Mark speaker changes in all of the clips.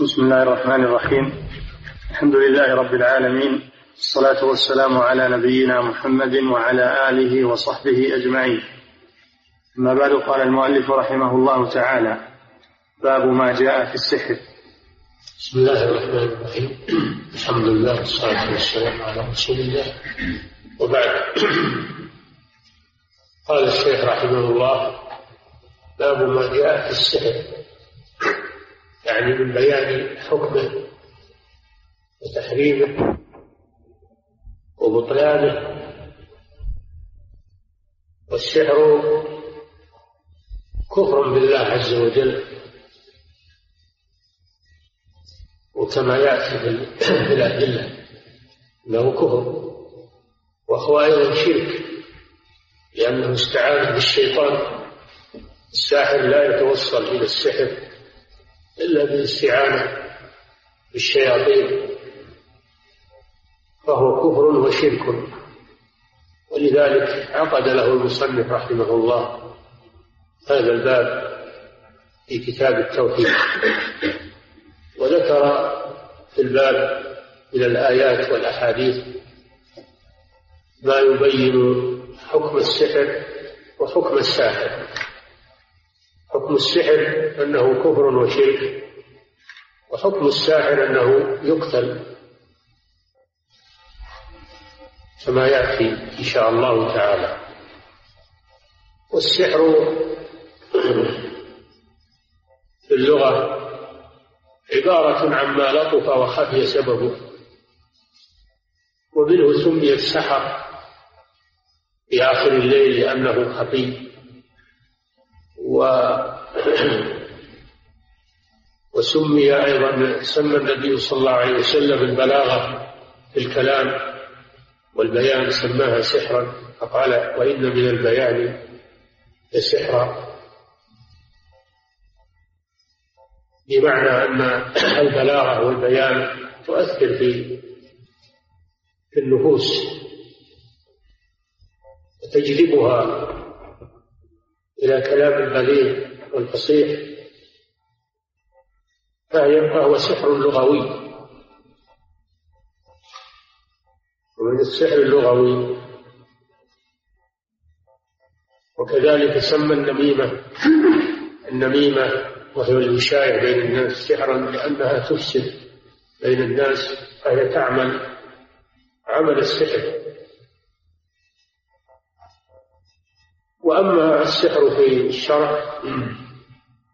Speaker 1: بسم الله الرحمن الرحيم. الحمد لله رب العالمين. الصلاة والسلام على نبينا محمد وعلى آله وصحبه أجمعين. أما بعد قال المؤلف رحمه الله تعالى باب ما جاء في السحر.
Speaker 2: بسم الله الرحمن الرحيم. الحمد لله والصلاة والسلام على رسول الله. وبعد. قال الشيخ رحمه الله باب ما جاء في السحر. يعني من بيان حكمه وتحريمه وبطلانه والسحر كفر بالله عز وجل وكما يأتي في الأدلة إنه كفر وهو أيضا شرك لأنه استعاذ بالشيطان الساحر لا يتوصل إلى السحر. إلا بالاستعانة بالشياطين فهو كفر وشرك. ولذلك عقد له المصنف رحمه الله هذا الباب في كتاب التوحيد. وذكر في الباب من الآيات والأحاديث ما يبين حكم السحر وحكم الساحر. حكم السحر أنه كفر وشرك وحكم الساحر أنه يقتل. كما يأتي إن شاء الله تعالى. والسحر في اللغة عبارة عما لطف وخفي سببه. ومنه سمي السحر في آخر الليل لأنه خفي و وسمي أيضا سمى النبي صلى الله عليه وسلم البلاغة في الكلام والبيان سماها سحرا فقال وإن من البيان لسحرا بمعنى أن البلاغة والبيان تؤثر في النفوس وتجذبها إلى كلام البليغ والفصيح. فهو سحر لغوي. ومن السحر اللغوي وكذلك سمى النميمة. النميمة وهي الوشاية بين الناس سحرا لأنها تفسد بين الناس فهي تعمل عمل السحر. وأما السحر في الشرع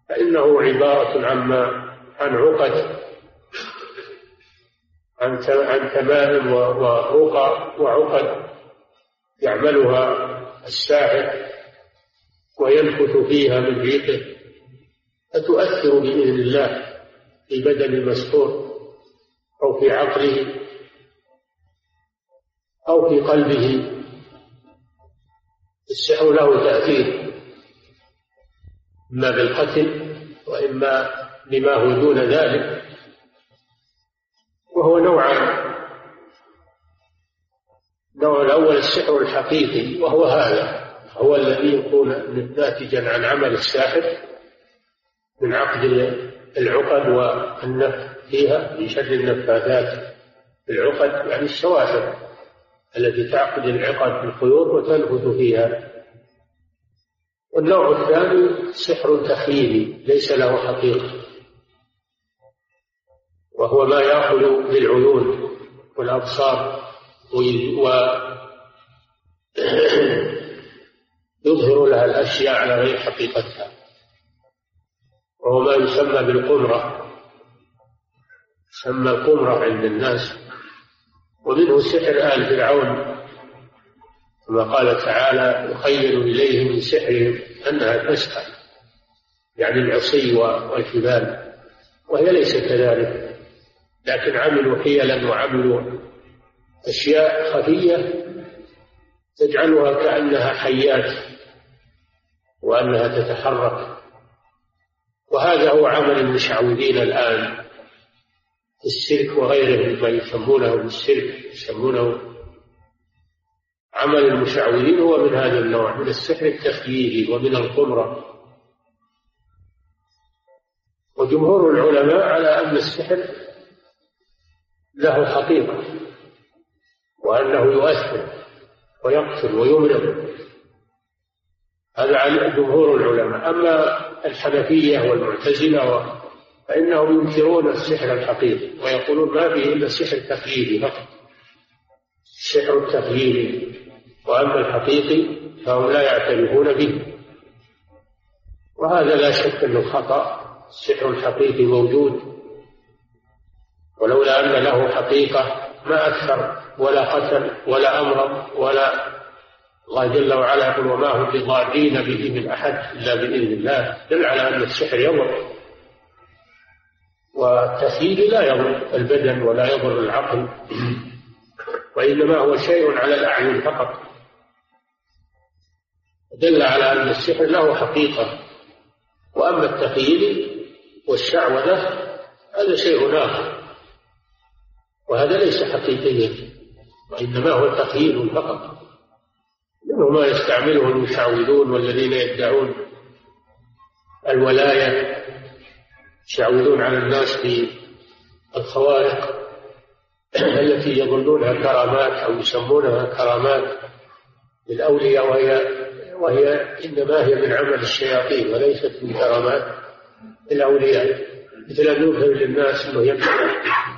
Speaker 2: فإنه عبارة عما عن عقد عن عن تمائم ورقى وعقد يعملها الساحر وينفث فيها من ريقه فتؤثر بإذن الله في بدن المسحور أو في عقله أو في قلبه. السحر له تأثير إما بالقتل وإما بما هو دون ذلك وهو نوعان النوع الأول السحر الحقيقي وهو هذا هو الذي يكون ناتجا عن عمل الساحر من عقد العقد والنفث فيها من شر النفاثات العقد يعني الشوافر التي تعقد العقد في الخيوط وتنفث فيها. والنوع الثاني سحر تخييلي ليس له حقيقة. وهو ما يأخذ بالعيون والأبصار ويظهر لها الأشياء على غير حقيقتها. وهو ما يسمى بالقمرة. يسمى القمرة عند الناس. ومنه سحر آل فرعون كما قال تعالى يخيل إليه من سحرهم أنها تسحر يعني العصي والجبال وهي ليست كذلك لكن عملوا حيلا وعملوا أشياء خفية تجعلها كأنها حيات وأنها تتحرك وهذا هو عمل المشعوذين الآن. السلك وغيره مما يسمونه بالسلك يسمونه عمل المشعوذين هو من هذا النوع من السحر التخييلي ومن القمرة. وجمهور العلماء على أن السحر له حقيقة وأنه يؤثر ويقتل ويمرض. هذا على جمهور العلماء. أما الحنفية والمعتزلة فإنهم ينكرون السحر الحقيقي ويقولون ما فيه إلا السحر التقليدي فقط. السحر التقليدي وأما الحقيقي فهم لا يعترفون به. وهذا لا شك أنه خطأ. السحر الحقيقي موجود. ولولا أن له حقيقة ما أكثر ولا قتل ولا أمرض ولا الله جل وعلا يقول وما هم بضارين به من أحد إلا بإذن الله. دل على أن السحر يضر والتخييل لا يضر البدن ولا يضر العقل وإنما هو شيء على الأعين فقط. دل على أن السحر له حقيقة. وأما التخييل والشعوذة هذا شيء آخر. وهذا ليس حقيقيا وإنما هو تخييل فقط. منه ما يستعمله المشعوذون والذين يدعون الولاية يشعوذون على الناس في الخوارق التي يظنونها كرامات أو يسمونها كرامات للأولياء وهي وهي إنما هي من عمل الشياطين وليست من كرامات الأولياء. مثل أن يظهر للناس أنه يمشي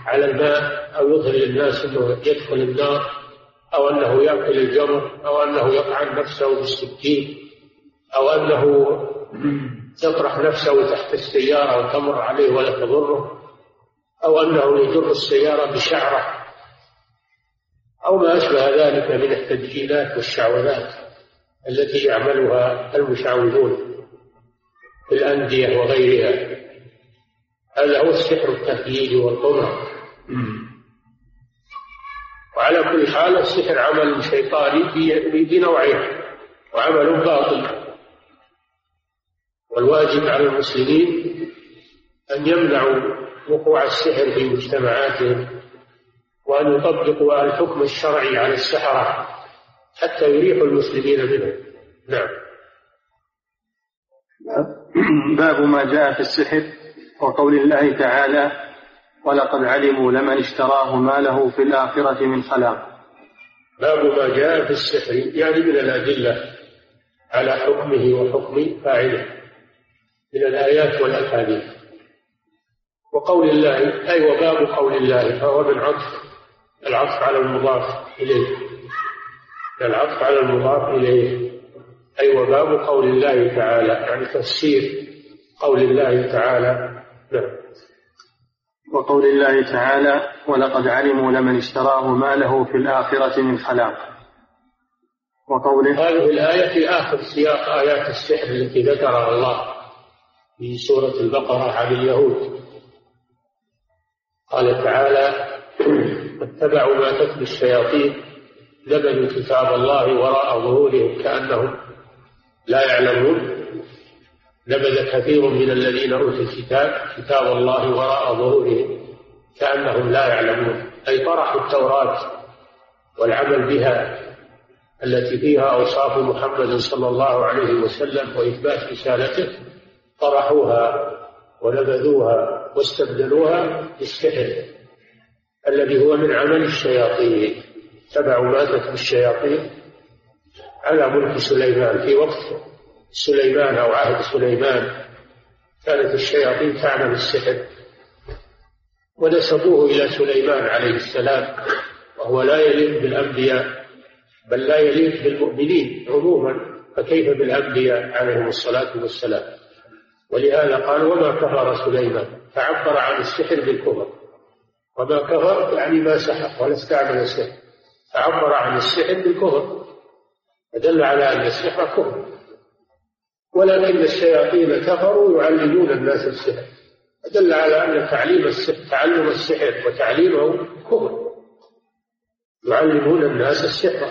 Speaker 2: على الماء أو يظهر للناس أنه يدخل النار أو أنه يأكل الجمر أو أنه يطعن نفسه بالسكين أو أنه يطرح نفسه تحت السيارة وتمر عليه ولا تضره أو أنه يجر السيارة بشعره أو ما أشبه ذلك من التدجيلات والشعوذات التي يعملها المشعوذون في الأندية وغيرها. هذا هو السحر التخييلي والقمر. وعلى كل حال السحر عمل شيطاني بنوعين وعمل باطل. والواجب على المسلمين أن يمنعوا وقوع السحر في مجتمعاتهم وأن يطبقوا الحكم الشرعي على السحرة حتى يريحوا المسلمين منه. نعم.
Speaker 1: باب ما جاء في السحر وقول الله تعالى ولقد علموا لمن اشتراه ما له في الآخرة من خلاق.
Speaker 2: باب ما جاء في السحر يعني من الأدلة على حكمه وحكم فاعله. من الآيات والأحاديث. وقول الله أي وباب قول الله فهو من عطف العطف على المضاف إليه. العطف على المضاف إليه. أي وباب قول الله تعالى يعني تفسير قول الله تعالى. نعم.
Speaker 1: وقول الله تعالى ولقد علموا لمن اشتراه ما له في الآخرة من خلاق. وقوله
Speaker 2: هذه الآية في آخر سياق آيات السحر التي ذكرها الله. في سورة البقرة عن اليهود. قال تعالى اتبعوا ما تتلو الشياطين نبذوا كتاب الله وراء ظهورهم كأنهم لا يعلمون. نبذ كثير من الذين أوتوا الكتاب كتاب الله وراء ظهورهم كأنهم لا يعلمون. أي طرحوا التوراة والعمل بها التي فيها أوصاف محمد صلى الله عليه وسلم وإثبات رسالته طرحوها ونبذوها واستبدلوها بالسحر الذي هو من عمل الشياطين. تبعوا ما تتلو الشياطين. على ملك سليمان. في وقت سليمان أو عهد سليمان كانت الشياطين تعمل السحر. ونسبوه إلى سليمان عليه السلام. وهو لا يليق بالأنبياء بل لا يليق بالمؤمنين عموما. فكيف بالأنبياء عليهم الصلاة والسلام؟ ولهذا قال وما كفر سليمان فعبر عن السحر بالكفر. وما كفر يعني ما سحر ولا استعمل السحر. فعبر عن السحر بالكفر. فدل على أن السحر كفر. ولكن الشياطين كفروا يعلمون الناس السحر. فدل على أن تعليم السحر تعلم السحر وتعليمه كفر. يعلمون الناس السحر.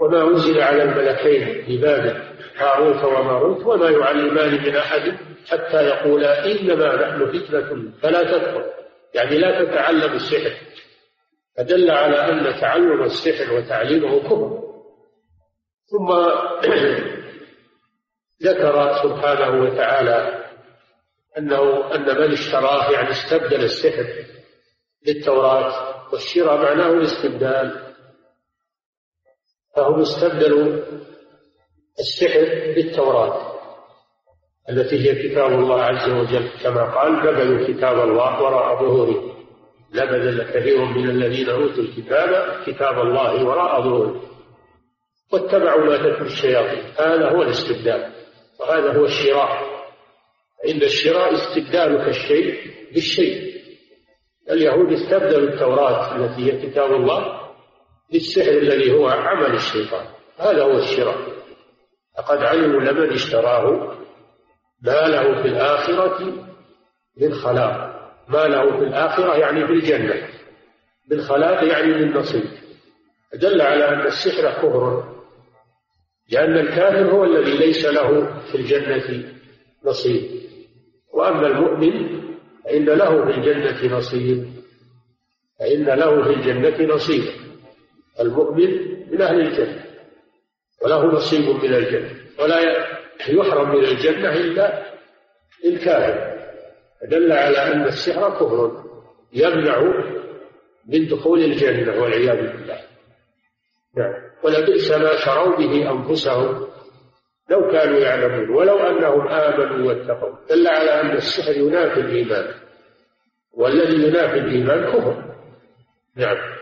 Speaker 2: وما أنزل على الملكين ببابل. هاروت وماروت وما يعلمان من أحد حتى يقولا إنما نحن فتنة فلا تكفر يعني لا تتعلم السحر. فدل على أن تعلم السحر وتعليمه كفر. ثم ذكر سبحانه وتعالى أنه أن من اشتراه يعني استبدل السحر بالتوراة والشراء معناه الاستبدال. فهم استبدلوا السحر بالتوراة التي هي كتاب الله عز وجل. كما قال نبذوا كتاب الله وراء ظهورهم نبذ كثير من الذين أوتوا الكتاب كتاب الله وراء ظهورهم واتبعوا ما تتلو الشياطين. هذا هو الاستبدال وهذا هو الشراء. عند الشراء استبدالك الشيء بالشيء. اليهود استبدلوا التوراة التي هي كتاب الله بالسحر الذي هو عمل الشيطان. هذا هو الشراء. لقد علموا لمن اشتراه ما له في الآخرة من خلاق. ما له في الآخرة يعني بالجنة بالخلاق يعني من نصيب. دل على أن السحر كفر. لأن الكافر هو الذي ليس له في الجنة نصيب. وأما المؤمن فإن له في الجنة نصيب. فإن له في الجنة نصيب. المؤمن من أهل الجنة. وله نصيب من الجنة. ولا يحرم من الجنة إلا الكافر فدل على أن السحر كفر يمنع من دخول الجنة والعياذ بالله. نعم. ولبئس ما شروا به أنفسهم لو كانوا يعلمون ولو أنهم آمنوا واتقوا. دل على أن السحر ينافي الإيمان. والذي ينافي الإيمان كفر. نعم.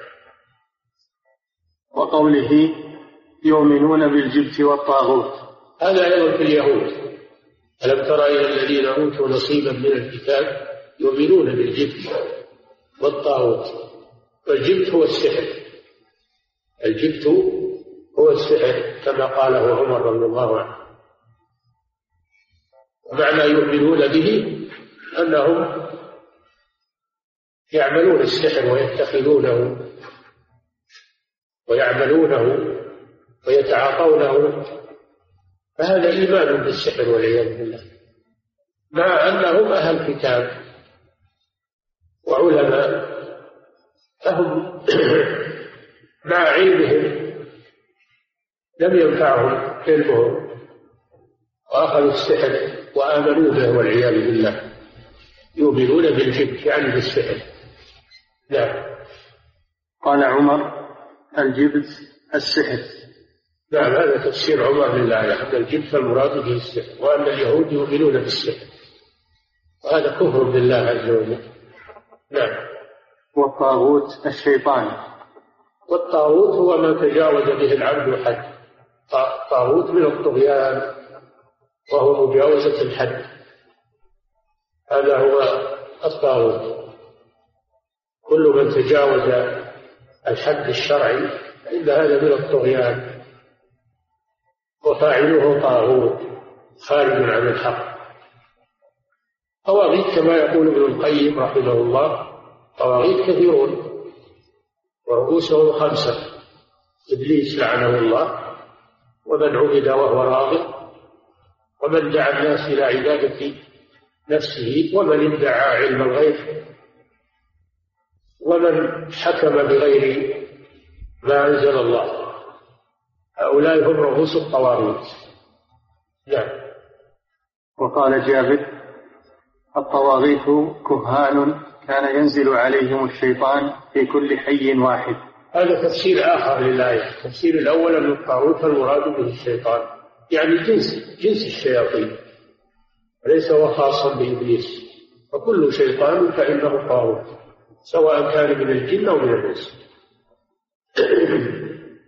Speaker 1: وقوله يؤمنون بالجبت والطاغوت.
Speaker 2: هذا أيضا في اليهود. ألم تر إلى الذين أوتوا نصيبا من الكتاب يؤمنون بالجبت والطاغوت؟ والجبت هو السحر. الجبت هو السحر كما قاله عمر رضي الله عنه. ومعنى يؤمنون به أنهم يعملون السحر ويتخذونه ويعملونه ويتعاطونه. فهذا إيمان بالسحر والعياذ بالله. مع أنهم أهل كتاب وعلماء فهم مع علمهم لم ينفعهم علمهم وأخذوا السحر وآمنوا به والعياذ بالله. يؤمنون بالجبت يعني بالسحر. نعم.
Speaker 1: قال عمر الجبت السحر.
Speaker 2: نعم هذا تفسير عمر للآية أن الجبت المراد به السحر وأن اليهود يؤمنون بالسحر. وهذا كفر بالله عز وجل. نعم.
Speaker 1: والطاغوت الشيطان.
Speaker 2: والطاغوت هو ما تجاوز به العبد حد. طاغوت من الطغيان وهو مجاوزة الحد. هذا هو الطاغوت. كل من تجاوز الحد الشرعي فإن هذا من الطغيان. وفاعله طاغوت خارج عن الحق. طواغيت كما يقول ابن القيم رحمه الله طواغيت كثيرون ورؤوسهم خمسة إبليس لعنه الله ومن عبد وهو راض ومن دعا الناس إلى عبادة نفسه ومن ادعى علم الغيب ومن حكم بغير ما أنزل الله. هؤلاء هم رؤوس الطواغيت نعم.
Speaker 1: وقال جابر الطواغيت كهان كان ينزل عليهم الشيطان في كل حي واحد.
Speaker 2: هذا تفسير آخر للآية. التفسير الأول أن الطاغوت المراد به الشيطان. يعني جنس جنس الشياطين. ليس هو خاصا بإبليس. فكل شيطان فإنه طاغوت سواء كان من الجن أو من الإنس.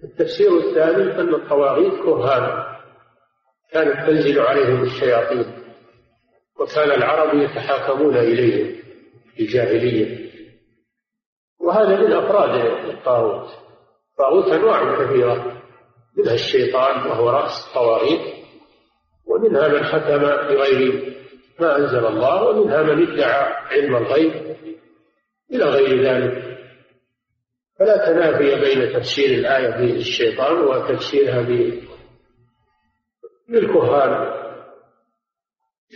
Speaker 2: التفسير الثاني أن الطواغيت كهان كانت تنزل عليهم الشياطين وكان العرب يتحاكمون إليهم في الجاهلية. وهذا من أفراد الطاغوت. الطاغوت أنواع كثيرة. منها الشيطان وهو رأس الطواغيت ومنها من حكم بغير ما أنزل الله ومنها من ادعى علم الغيب. إلى غير ذلك فلا تنافي بين تفسير الآية بالشيطان وتفسيرها بالكهان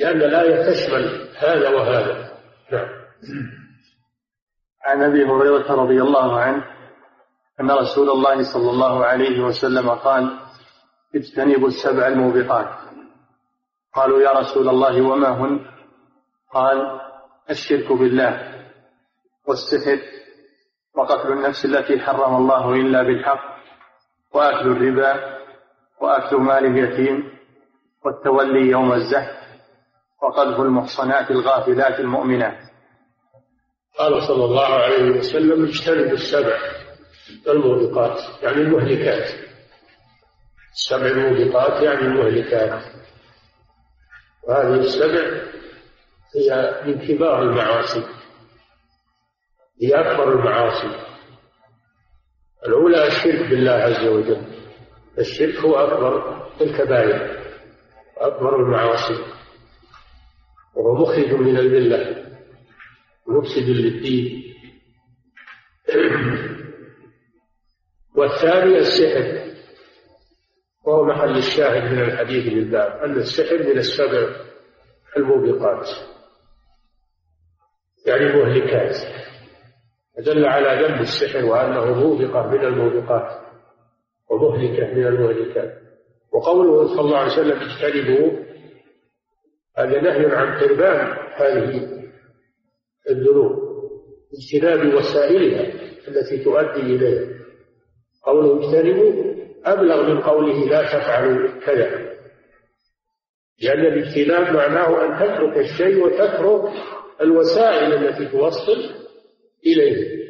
Speaker 2: لأن الآية تشمل هذا وهذا. نعم.
Speaker 1: عن أبي هريرة رضي الله عنه أن رسول الله صلى الله عليه وسلم قال اجتنبوا السبع الموبقات. قالوا يا رسول الله وما هن؟ قال الشرك بالله والسحر وقتل النفس التي حرم الله إلا بالحق وأكل الربا وأكل مال اليتيم والتولي يوم الزحف وقذف المحصنات الغافلات المؤمنات.
Speaker 2: قال صلى الله عليه وسلم اجتنبوا السبع الموبقات يعني المهلكات. السبع الموبقات يعني المهلكات. وهذه السبع هي من كبار المعاصي. هي أكبر المعاصي. الأولى الشرك بالله عز وجل. الشرك هو أكبر الكبائر أكبر المعاصي. وهو مخرج من الملة مفسد للدين. والثاني السحر وهو محل الشاهد من الحديث للباب أن السحر من السبع الموبقات. يعني المهلكات دل على ذنب السحر وأنه موبقة من الموبقات ومهلكة من المهلكات. وقوله صلى الله عليه وسلم اجتنبوا هذا نهي عن قربان هذه الذنوب اجتناب وسائلها التي تؤدي إليها. قوله اجتنبوا أبلغ من قوله لا تفعلوا كذا. لأن الاجتناب معناه أن تترك الشيء وتترك الوسائل التي توصل إليه.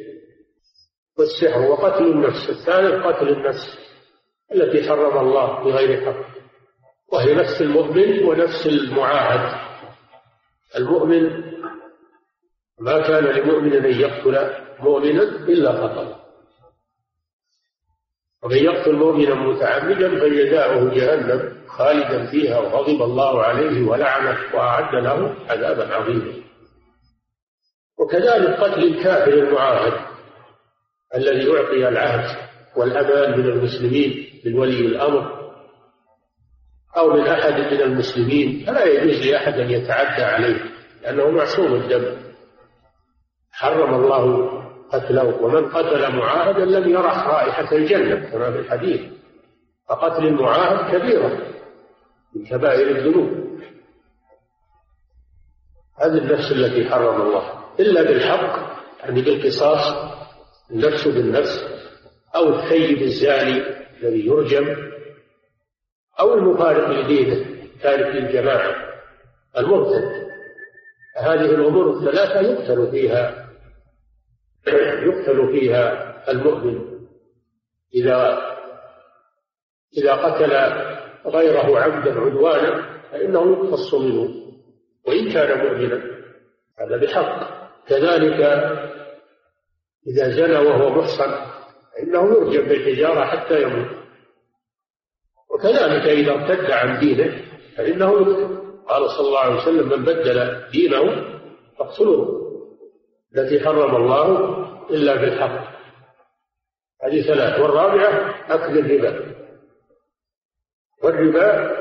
Speaker 2: والسحر وقتل النفس الثالث قتل النفس التي حرم الله بغير حق. وهي نفس المؤمن ونفس المعاهد. المؤمن ما كان لمؤمن أن يقتل مؤمنا إلا خطأ ومن يقتل مؤمنا متعمدا فجزاؤه جهنم خالدا فيها وغضب الله عليه ولعنه وأعد له عذابا عظيما. وكذلك قتل الكافر المعاهد الذي أعطي العهد والأمان من المسلمين من ولي الأمر أو من أحد من المسلمين فلا يجوز لأحد أن يتعدى عليه لأنه معصوم الدم. حرم الله قتله ومن قتل معاهدا لم يرح رائحة الجنة كما في الحديث. فقتل المعاهد كبيرة من كبائر الذنوب. هذه النفس التي حرم الله. إلا بالحق يعني بالقصاص النفس بالنفس أو الثيب الزاني الذي يرجم أو المفارق لدينه تارك للجماعة المرتد هذه الأمور الثلاثة يقتل فيها يقتل فيها المؤمن. إذا إذا قتل غيره عبدا عدوانا فإنه يقتص منه وإن كان مؤمنا هذا بحق. كذلك إذا زنى وهو محصن فإنه يرجم بالحجارة حتى يموت. وكذلك إذا ارتد عن دينه فإنه قال صلى الله عليه وسلم من بدل دينه فاقتلوه. التي حرم الله إلا بالحق. هذه ثلاث. والرابعة أكل الربا. والربا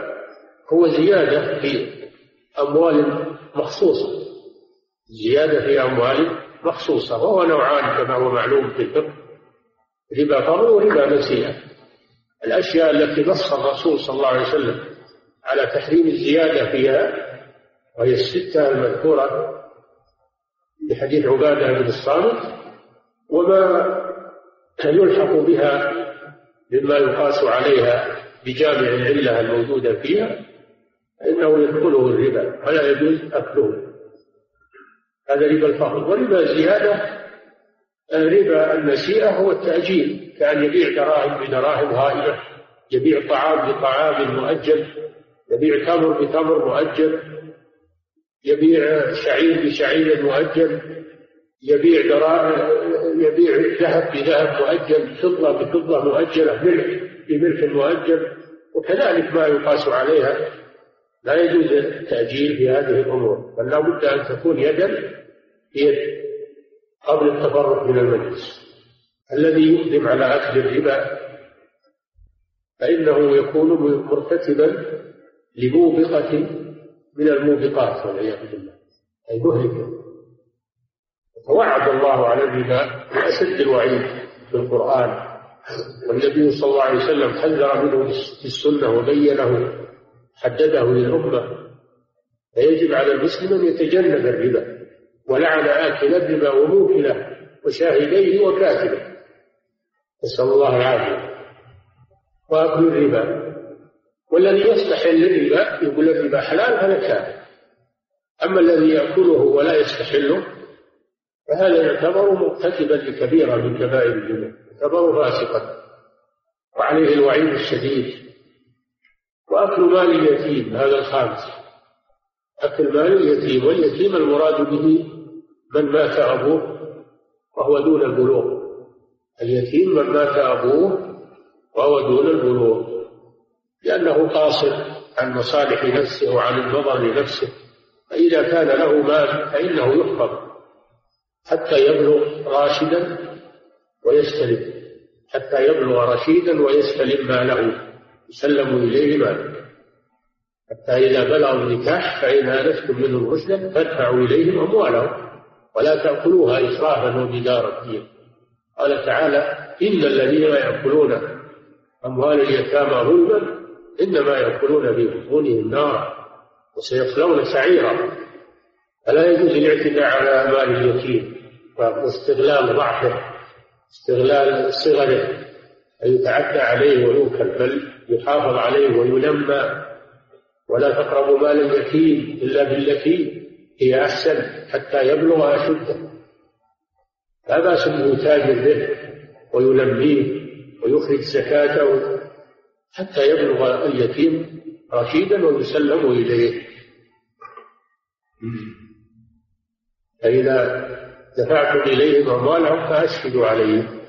Speaker 2: هو زيادة في أموال مخصوصة. زيادة في أموال مخصوصة وهو نوعان كما هو معلوم في الفقه ربا فضل وربا نسيئة الأشياء التي نص الرسول صلى الله عليه وسلم على تحريم الزيادة فيها وهي الستة المذكورة في حديث عبادة بن الصامت وما يلحق بها مما يقاس عليها بجامع العلة الموجودة فيها فإنه يدخله الربا ولا يجوز أكله. هذا ربا الفضل. وربا الزيادة ربا النسيئة هو التأجيل كأن يبيع دراهم بدراهم غائبة يبيع طعام بطعام مؤجل يبيع تمر بتمر مؤجل يبيع شعير بشعير مؤجل يبيع دراهم يبيع ذهب بذهب مؤجل فضة بفضة مؤجلة ملح بملح مؤجل وكذلك ما يقاس عليها. لا يجوز التأجيل في هذه الأمور بل لا بد أن تكون يدا بيد قبل التفرق من المجلس. الذي يقدم على أكل الربا فإنه يكون مرتكبا لموبقة من الموبقات والعياذ بالله. أي مهلكة توعد الله على الربا بأشد الوعيد في القرآن. والنبي صلى الله عليه وسلم حذر منه في السنة وبينه حدده للأمة. فيجب على المسلم أن يتجنب الربا. ولعن آكل الربا وموكله وشاهديه وكاتبه. نسأل الله العافية. وأكل الربا. والذي يستحل الربا يقول الربا حلال هذا كافر. أما الذي يأكله ولا يستحله فهذا يعتبر مرتكبا لكبيرة من كبائر الذنوب يعتبر فاسقا. وعليه الوعيد الشديد. وأكل مال اليتيم هذا الخامس. أكل مال اليتيم واليتيم المراد به من مات أبوه وهو دون البلوغ. اليتيم من مات أبوه وهو دون البلوغ. لأنه قاصر عن مصالح نفسه وعن النظر لنفسه. فإذا كان له مال فإنه يحفظ حتى يبلغ راشدا ويستلم. حتى يبلغ رشيدا ويستلم ماله. يسلم إليه ماله حتى إذا بلغوا النكاح فإن آنستم منهم رشدا فادفعوا إليهم أموالهم. ولا تأكلوها إسرافا وبدارا قال تعالى إن الذين يأكلون أموال اليتامى ظلما إنما يأكلون في بطونهم نارا وسيصلون سعيرا فلا يجوز الاعتداء على أموال اليتيم واستغلال ضعفه استغلال صغره أن يتعدى عليه ويوكل بل يحافظ عليه وينمى. ولا تقربوا مال اليتيم إلا بالتي هي أحسن حتى يبلغ أشده. لا بأس به تاجر به وينميه ويخرج زكاته حتى يبلغ اليتيم رشيدا ويسلم إليه. فإذا دفعتم إليهم أموالهم فأشهدوا عليهم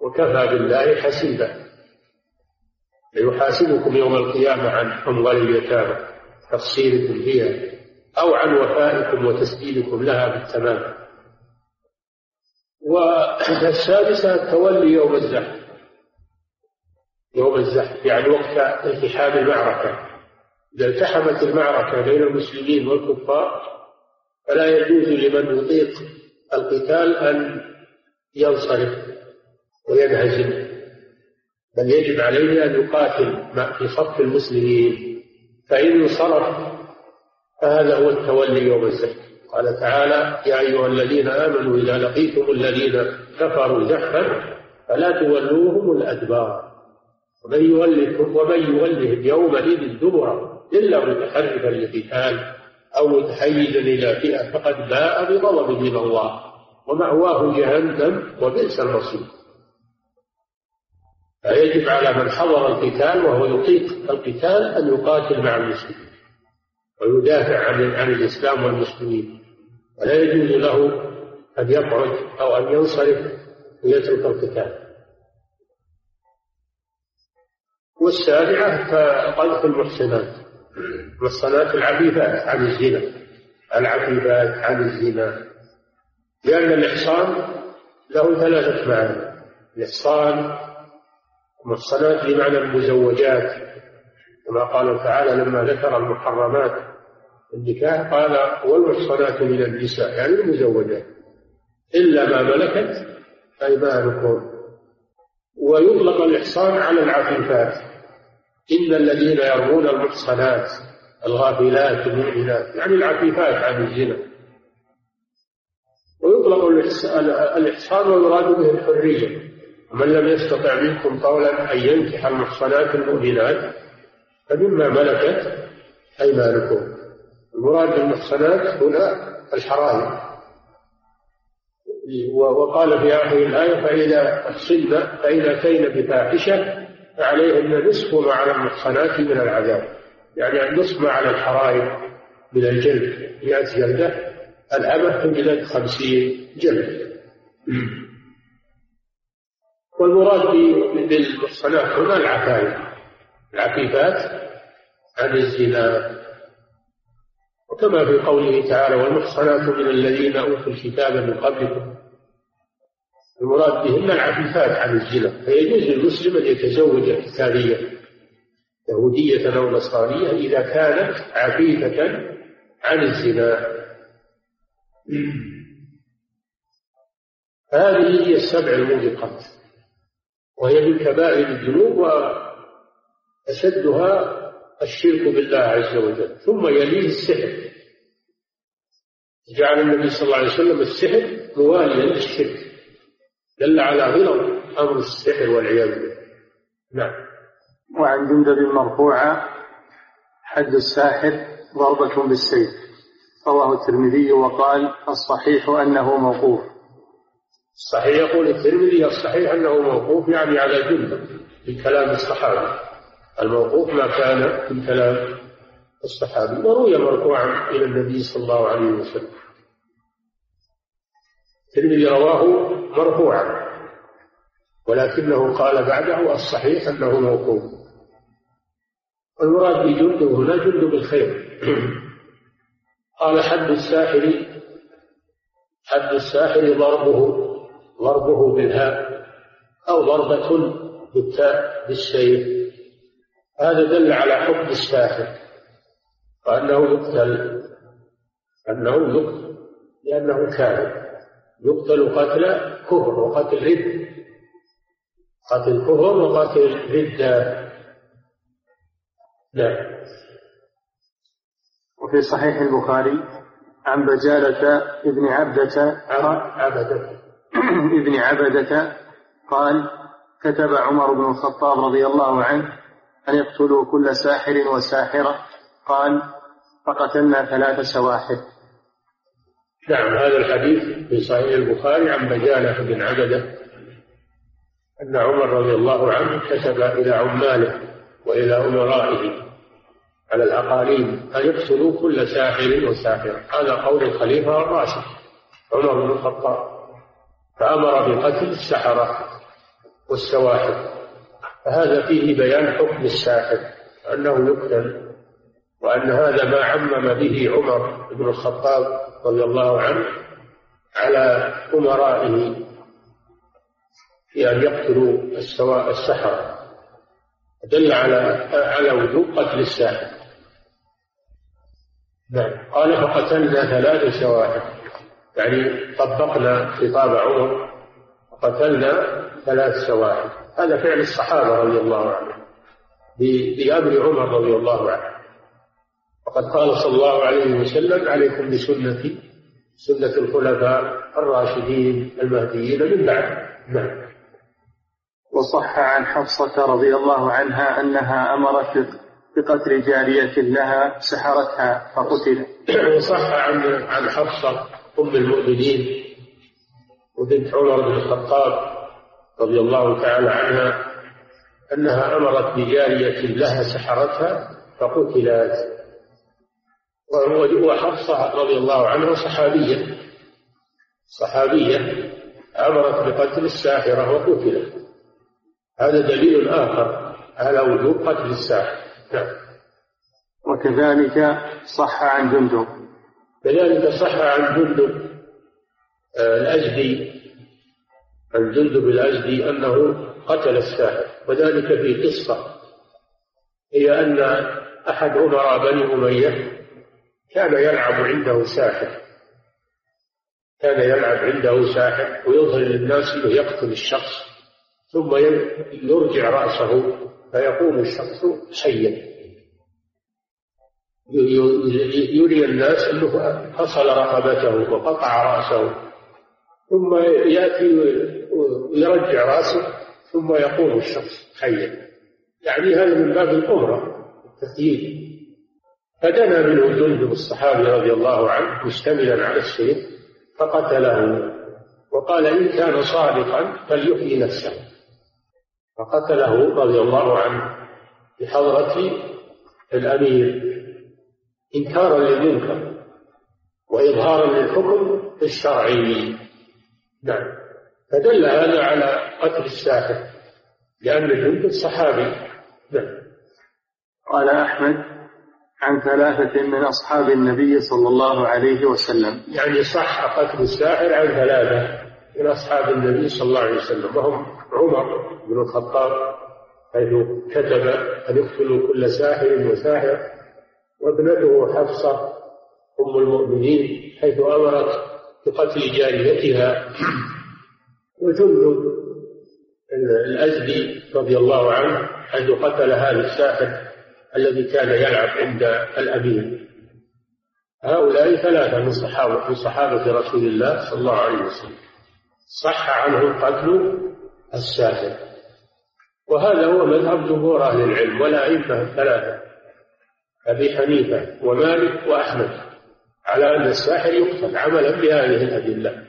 Speaker 2: وكفى بالله حسيبا. فيحاسبكم يوم القيامة عن أموال اليتامى. تفصيلكم فيها أو عن وفائكم وتسديدكم لها بالتمام. والسادسة التولي يوم الزحف. يوم الزحف يعني وقت التحام المعركة. إذا التحمت المعركة بين المسلمين والكفار فلا يجوز لمن يطيق القتال أن ينصرف وينهزم. بل يجب عليه أن يقاتل في صف المسلمين. فإن انصرف فهذا هو التولي يوم الزحف قال تعالى يا أيها الذين آمنوا إذا لقيتم الذين كفروا زحفا فلا تولوهم الأدبار. ومن يولهم ومن يولهم يومئذ دبرا إلا متحرفا لقتال أو متحيزا إلى فئة فقد باء بغضب من الله ومأواه جهنم وبئس المصير. فيجب على من حضر القتال وهو يطيق القتال أن يقاتل مع المسلمين. ويدافع عن عن الإسلام والمسلمين. ولا يجوز له أن يقعد أو أن ينصرف ويترك القتال. والسابعة قذف المحسنات. والصلاة العفيفات عن الزنا. العفيفات عن الزنا. لأن الإحصان له ثلاثة معاني الإحصان المحصنات بمعنى المزوجات. كما قال تعالى لما ذكر المحرمات النكاح قال والمحصنات من النساء يعني المزوجات. إلا ما ملكت أيمانكم. ويطلق الإحصان على العفيفات إن الذين يرمون المحصنات الغافلات المؤمنات يعني العفيفات عن الزنا. ويطلق الإحصان ويراد به الحرية. ومن لم يستطع منكم قولا أن ينكح المحصنات المؤمنات فمما ملكت أيمانكم. المراد بالمحصنات هنا الحرائر. وقال في آخر الآية فإذا أحصن فإن أتين بفاحشة فعليهن نصف ما على المحصنات من العذاب. يعني النصف ما على الحرائر من الجلد مئة جلدة الأمة تجلد خمسين جلد. والمراد بالمحصنات هنا العفايف العفيفات عن الزنا وكما في قوله تعالى والمحصنات من الذين أوتوا الكتاب من قبلكم. المراد بهن العفيفات عن الزنا. فيجوز للمسلم أن يتزوج كتابيا يهودية أو نصرانية إذا كانت عفيفة عن الزنا. هذه هي السبع الموبقات. وهي من كبائر الذنوب وأشدها الشرك بالله عز وجل ثم يليه السحر. جعل النبي صلى الله عليه وسلم السحر مواليا للشرك. دل على غلظ أمر السحر والعياذ بالله. نعم.
Speaker 1: وعن جندب مرفوعة حد الساحر ضربة بالسيف. رواه الترمذي وقال الصحيح أنه موقوف.
Speaker 2: الصحيح يقول الترمذي الصحيح أنه موقوف يعني على جندب في كلام الصحابة. الموقوف ما كان في كلام الصحابي وروي مرفوعا إلى النبي صلى الله عليه وسلم. الترمذي رواه مرفوعا ولكنه قال بعده الصحيح أنه موقوف. المراد بجند هنا جند بالخير. قال حد الساحر حد الساحر ضربه ضربه بالهاء أو ضربة بالتاء بالسيف هذا دل على حكم الساحر وأنه يقتل أنه يقتل لأنه كافر يقتل قتل كفر وقتل رد قتل كفر وقتل ردة. نعم.
Speaker 1: وفي صحيح البخاري عن بجالة ابن عبدة
Speaker 2: عبدة.
Speaker 1: ابن عبدة قال كتب عمر بن الخطاب رضي الله عنه أن يقتلوا كل ساحر وساحرة. قال فقتلنا ثلاث سواحر.
Speaker 2: نعم هذا الحديث في صحيح البخاري عن بجالة بن عبدة أن عمر رضي الله عنه كتب إلى عماله وإلى أمرائه على الأقاليم أن يقتلوا كل ساحر وساحرة. هذا قول الخليفة الراشد عمر بن الخطاب. فأمر بقتل السحرة والسواحر. فهذا فيه بيان حكم الساحر أنه يقتل وأن هذا ما عمم به عمر بن الخطاب رضي الله عنه على أمرائه في أن يقتلوا السواء السحرة. دل على على وجوب قتل الساحر. نعم. قال فقتلنا ثلاث سواحر يعني طبقنا خطاب عمر وقتلنا ثلاث سواحر هذا فعل الصحابة رضي الله عنهم. بأمر عمر رضي الله عنه. وقد قال صلى الله عليه وسلم عليكم بسنتي سنة الخلفاء الراشدين المهديين من بعد. نعم.
Speaker 1: وصح عن حفصة رضي الله عنها أنها أمرت بقتل جارية لها سحرتها فقتلت.
Speaker 2: وصح عن عن حفصة أم المؤمنين وبنت عمر بن الخطاب رضي الله تعالى عنها أنها أمرت بجارية لها سحرتها فقتلت. وحفصة رضي الله عنها صحابية. صحابية أمرت بقتل الساحرة وقتلت. هذا دليل آخر على وجوب قتل الساحر. نعم.
Speaker 1: وكذلك صح عن جندب.
Speaker 2: كذلك صح عن جندب. الأزدي عن جندب الأزدي أنه قتل الساحر وذلك في قصة. هي أن أحد أمراء بني أمية كان يلعب عنده ساحر. كان يلعب عنده ساحر ويظهر للناس إنه يقتل الشخص ثم يرجع رأسه فيقوم الشخص حيا يري الناس إنه فصل رقبته وقطع رأسه. ثم يأتي ويرجع راسه ثم يقوم الشخص حيا يعني هذا من باب القمره التخييل فدنا منه جندب الصحابي رضي الله عنه مشتملا على السيف فقتله. وقال إن كان صادقا فليحيي نفسه. فقتله رضي الله عنه بحضرة الأمير. إنكارا للمنكر وإظهارا للحكم الشرعي. نعم. فدل هذا على قتل الساحر لأن جندب صحابي. نعم.
Speaker 1: قال أحمد عن ثلاثة من أصحاب النبي صلى الله عليه وسلم.
Speaker 2: يعني صح قتل الساحر عن ثلاثة من أصحاب النبي صلى الله عليه وسلم. وهم عمر بن الخطاب حيث كتب أن يقتلوا كل ساحر وساحر وابنته حفصة أم المؤمنين حيث أمرت بقتل جاريتها وجند الأزدي رضي الله عنه حيث قتل هذا الساحر الذي كان يلعب عند الأمير هؤلاء ثلاثة من صحابة من صحابة رسول الله صلى الله عليه وسلم. صح عنهم قتل الساحر. وهذا هو مذهب جمهور أهل العلم والأئمة الثلاثة أبي حنيفة ومالك وأحمد. على أن الساحر يقتل عملا بهذه الأدلة.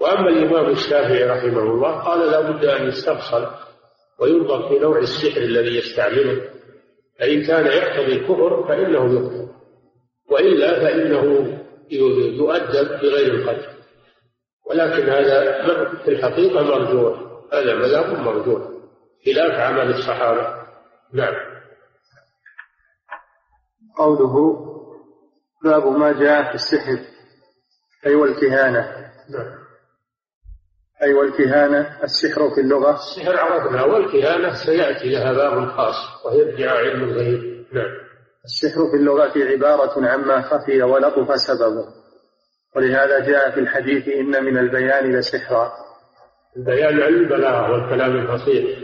Speaker 2: وأما الإمام الشافعي رحمه الله قال لا بد أن يستفصل وينظر في نوع السحر الذي يستعمله. فإن كان يقتضي الكفر فإنه يقتل. وإلا فإنه يؤدب بغير القتل. ولكن هذا في الحقيقة مرجوح هذا مذهب مرجوح خلاف عمل الصحابة. نعم.
Speaker 1: قوله باب ما جاء في السحر أي والكهانة. أي والكهانة السحر في اللغة.
Speaker 2: السحر عرفنا والكهانة سيأتي لها باب خاص ويرجع علم الغيب. نعم.
Speaker 1: السحر في اللغة عبارة عما خفي ولطف سببه. ولهذا جاء في الحديث إن من البيان لسحرا.
Speaker 2: البيان علم البلاغة والكلام الفصيح.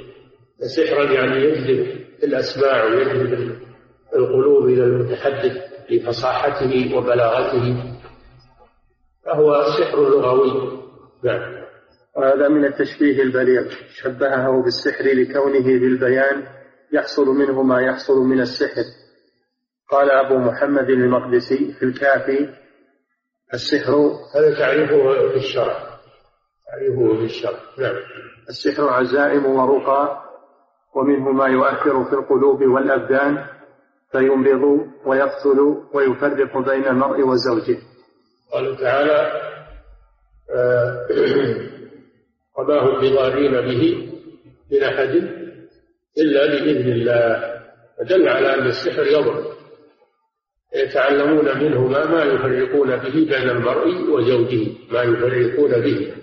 Speaker 2: سحرا يعني يجلب الأسماع ويجلب القلوب إلى المتحدث. لفصاحته وبلاغته فهو سحر لغوي. نعم.
Speaker 1: وهذا من التشبيه البليغ. شبهه بالسحر لكونه بالبيان يحصل منه ما يحصل من السحر. قال أبو محمد المقدسي في الكافي السحر
Speaker 2: هذا تعريفه في الشرع. تعريفه في الشرع. نعم.
Speaker 1: السحر عزائم ورقى ومنه ما يؤثر في القلوب والأبدان. فيمرض ويقتل ويفرق بين المرء وزوجه.
Speaker 2: قال تعالى آه وما هم بضارين به من أحد إلا بإذن الله. فدل على أن السحر يضر. يتعلمون منه ما ما يفرقون به بين المرء وزوجه ما يفرقون به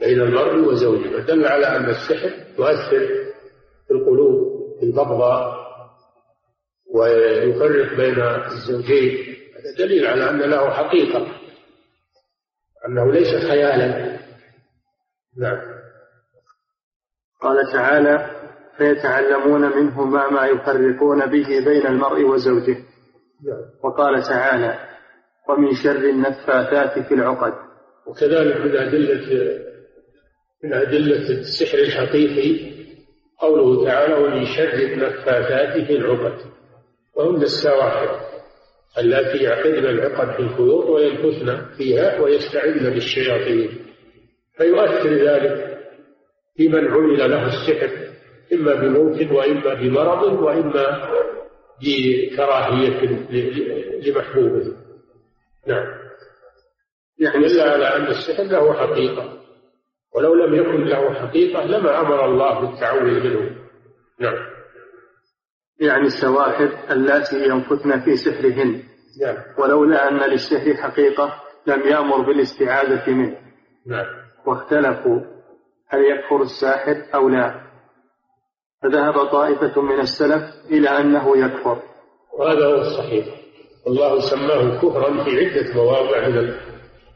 Speaker 2: بين المرء وزوجه. فدل على أن السحر يؤثر في القلوب في البغضاء ويفرق بين الزوجين. هذا دليل على أن له حقيقة أنه ليس خيالا. نعم.
Speaker 1: قال تعالى فيتعلمون منه ما ما يفرقون به بين المرء وزوجه. نعم. وقال تعالى ومن شر النفاثات في العقد.
Speaker 2: وكذلك من أدلة من أدلة السحر الحقيقي قوله تعالى ومن شر النفاثات في العقد. وهن السواحر اللاتي يعقدن العقد في الخيوط وينفثن فيها ويستعذن بالشياطين. فيؤثر ذلك في من عمل له السحر إما بموت وإما بمرض وإما بكراهية لمحبوبه نعم. يعني إلا على أن السحر له حقيقة. ولو لم يكن له حقيقة لما أمر الله بالتعوذ منه. نعم.
Speaker 1: يعني السواحر اللاتي ينفثن في سحرهن. نعم. ولولا أن للسحر حقيقة لم يأمر بالاستعاذة منه.
Speaker 2: نعم.
Speaker 1: واختلفوا هل يكفر الساحر أو لا. فذهب طائفة من السلف إلى أنه يكفر.
Speaker 2: وهذا هو الصحيح. الله سماه كفرا في عدة مواضع من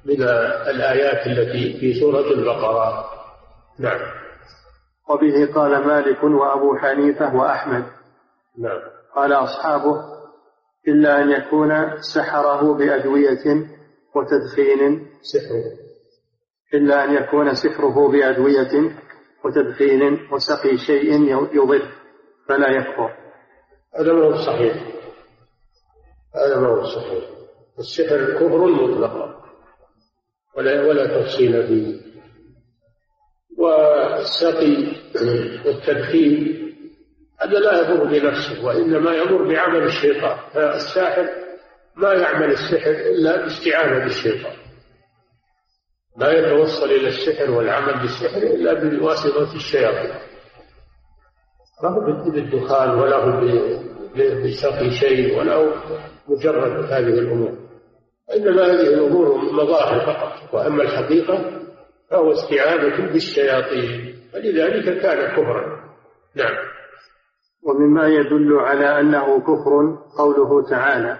Speaker 2: من الآيات التي في سورة البقرة. نعم.
Speaker 1: وبه قال مالك وأبو حنيفة وأحمد.
Speaker 2: نعم.
Speaker 1: قال أصحابه إلا أن يكون سحره بأدوية وتدخين.
Speaker 2: سحره.
Speaker 1: إلا أن يكون سحره بأدوية وتدخين وسقي شيء يضر فلا يكفر
Speaker 2: هذا ما هو صحيح. هذا ما هو صحيح. السحر كفر مطلقا ولا ولا تفصيل فيه. والسقي والتدخين هذا لا يضر بنفسه وإنما يضر بعمل الشيطان. فالساحر ما يعمل السحر إلا باستعانة بالشيطان. لا يتوصل إلى السحر والعمل بالسحر إلا بواسطة الشياطين. ما هو بالدخان ولا هو بسقي شيء ولا هو مجرد هذه الأمور. إنما هذه الأمور مظاهر فقط. وأما الحقيقة فهو استعانة بالشياطين. فلذلك كان كفرا. نعم.
Speaker 1: ومما يدل على أنه كفر قوله تعالى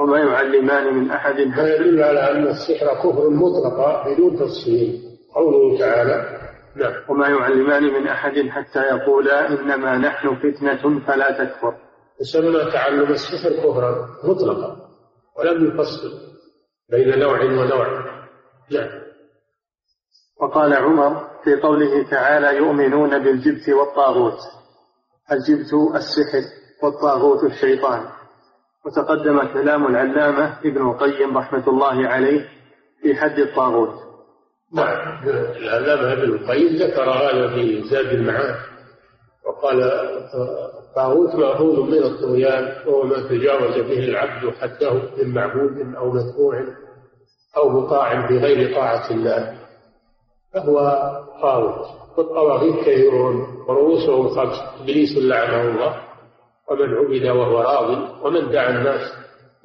Speaker 1: وما يعلمان من أحد
Speaker 2: يدل على أن السحر كفر مطلقا بدون تفصيل قوله تعالى
Speaker 1: نعم. وما يعلمان من أحد حتى يقولا إنما نحن فتنة فلا تكفر.
Speaker 2: يسمى تعلم السحر كفرا مطلقا ولم يفصل بين نوع ونوع. نعم.
Speaker 1: وقال عمر في قوله تعالى يؤمنون بالجبت والطاغوت. الجبت السحر والطاغوت الشيطان؟ وتقدم كلام العلامة ابن القيم رحمة الله عليه في حد الطاغوت.
Speaker 2: نعم. العلامة ابن القيم ذكر هذا في زاد المعاد وقال الطاغوت مأخوذ من الطغيان وهو ما تجاوز به العبد حده من معبود أو مدفوع أو مطاع بغير طاعة الله فهو طاغوت. والطواغيت كثيرون ورؤوسهم خمس إبليس لعنه الله ومن عبد وهو راض ومن دعا الناس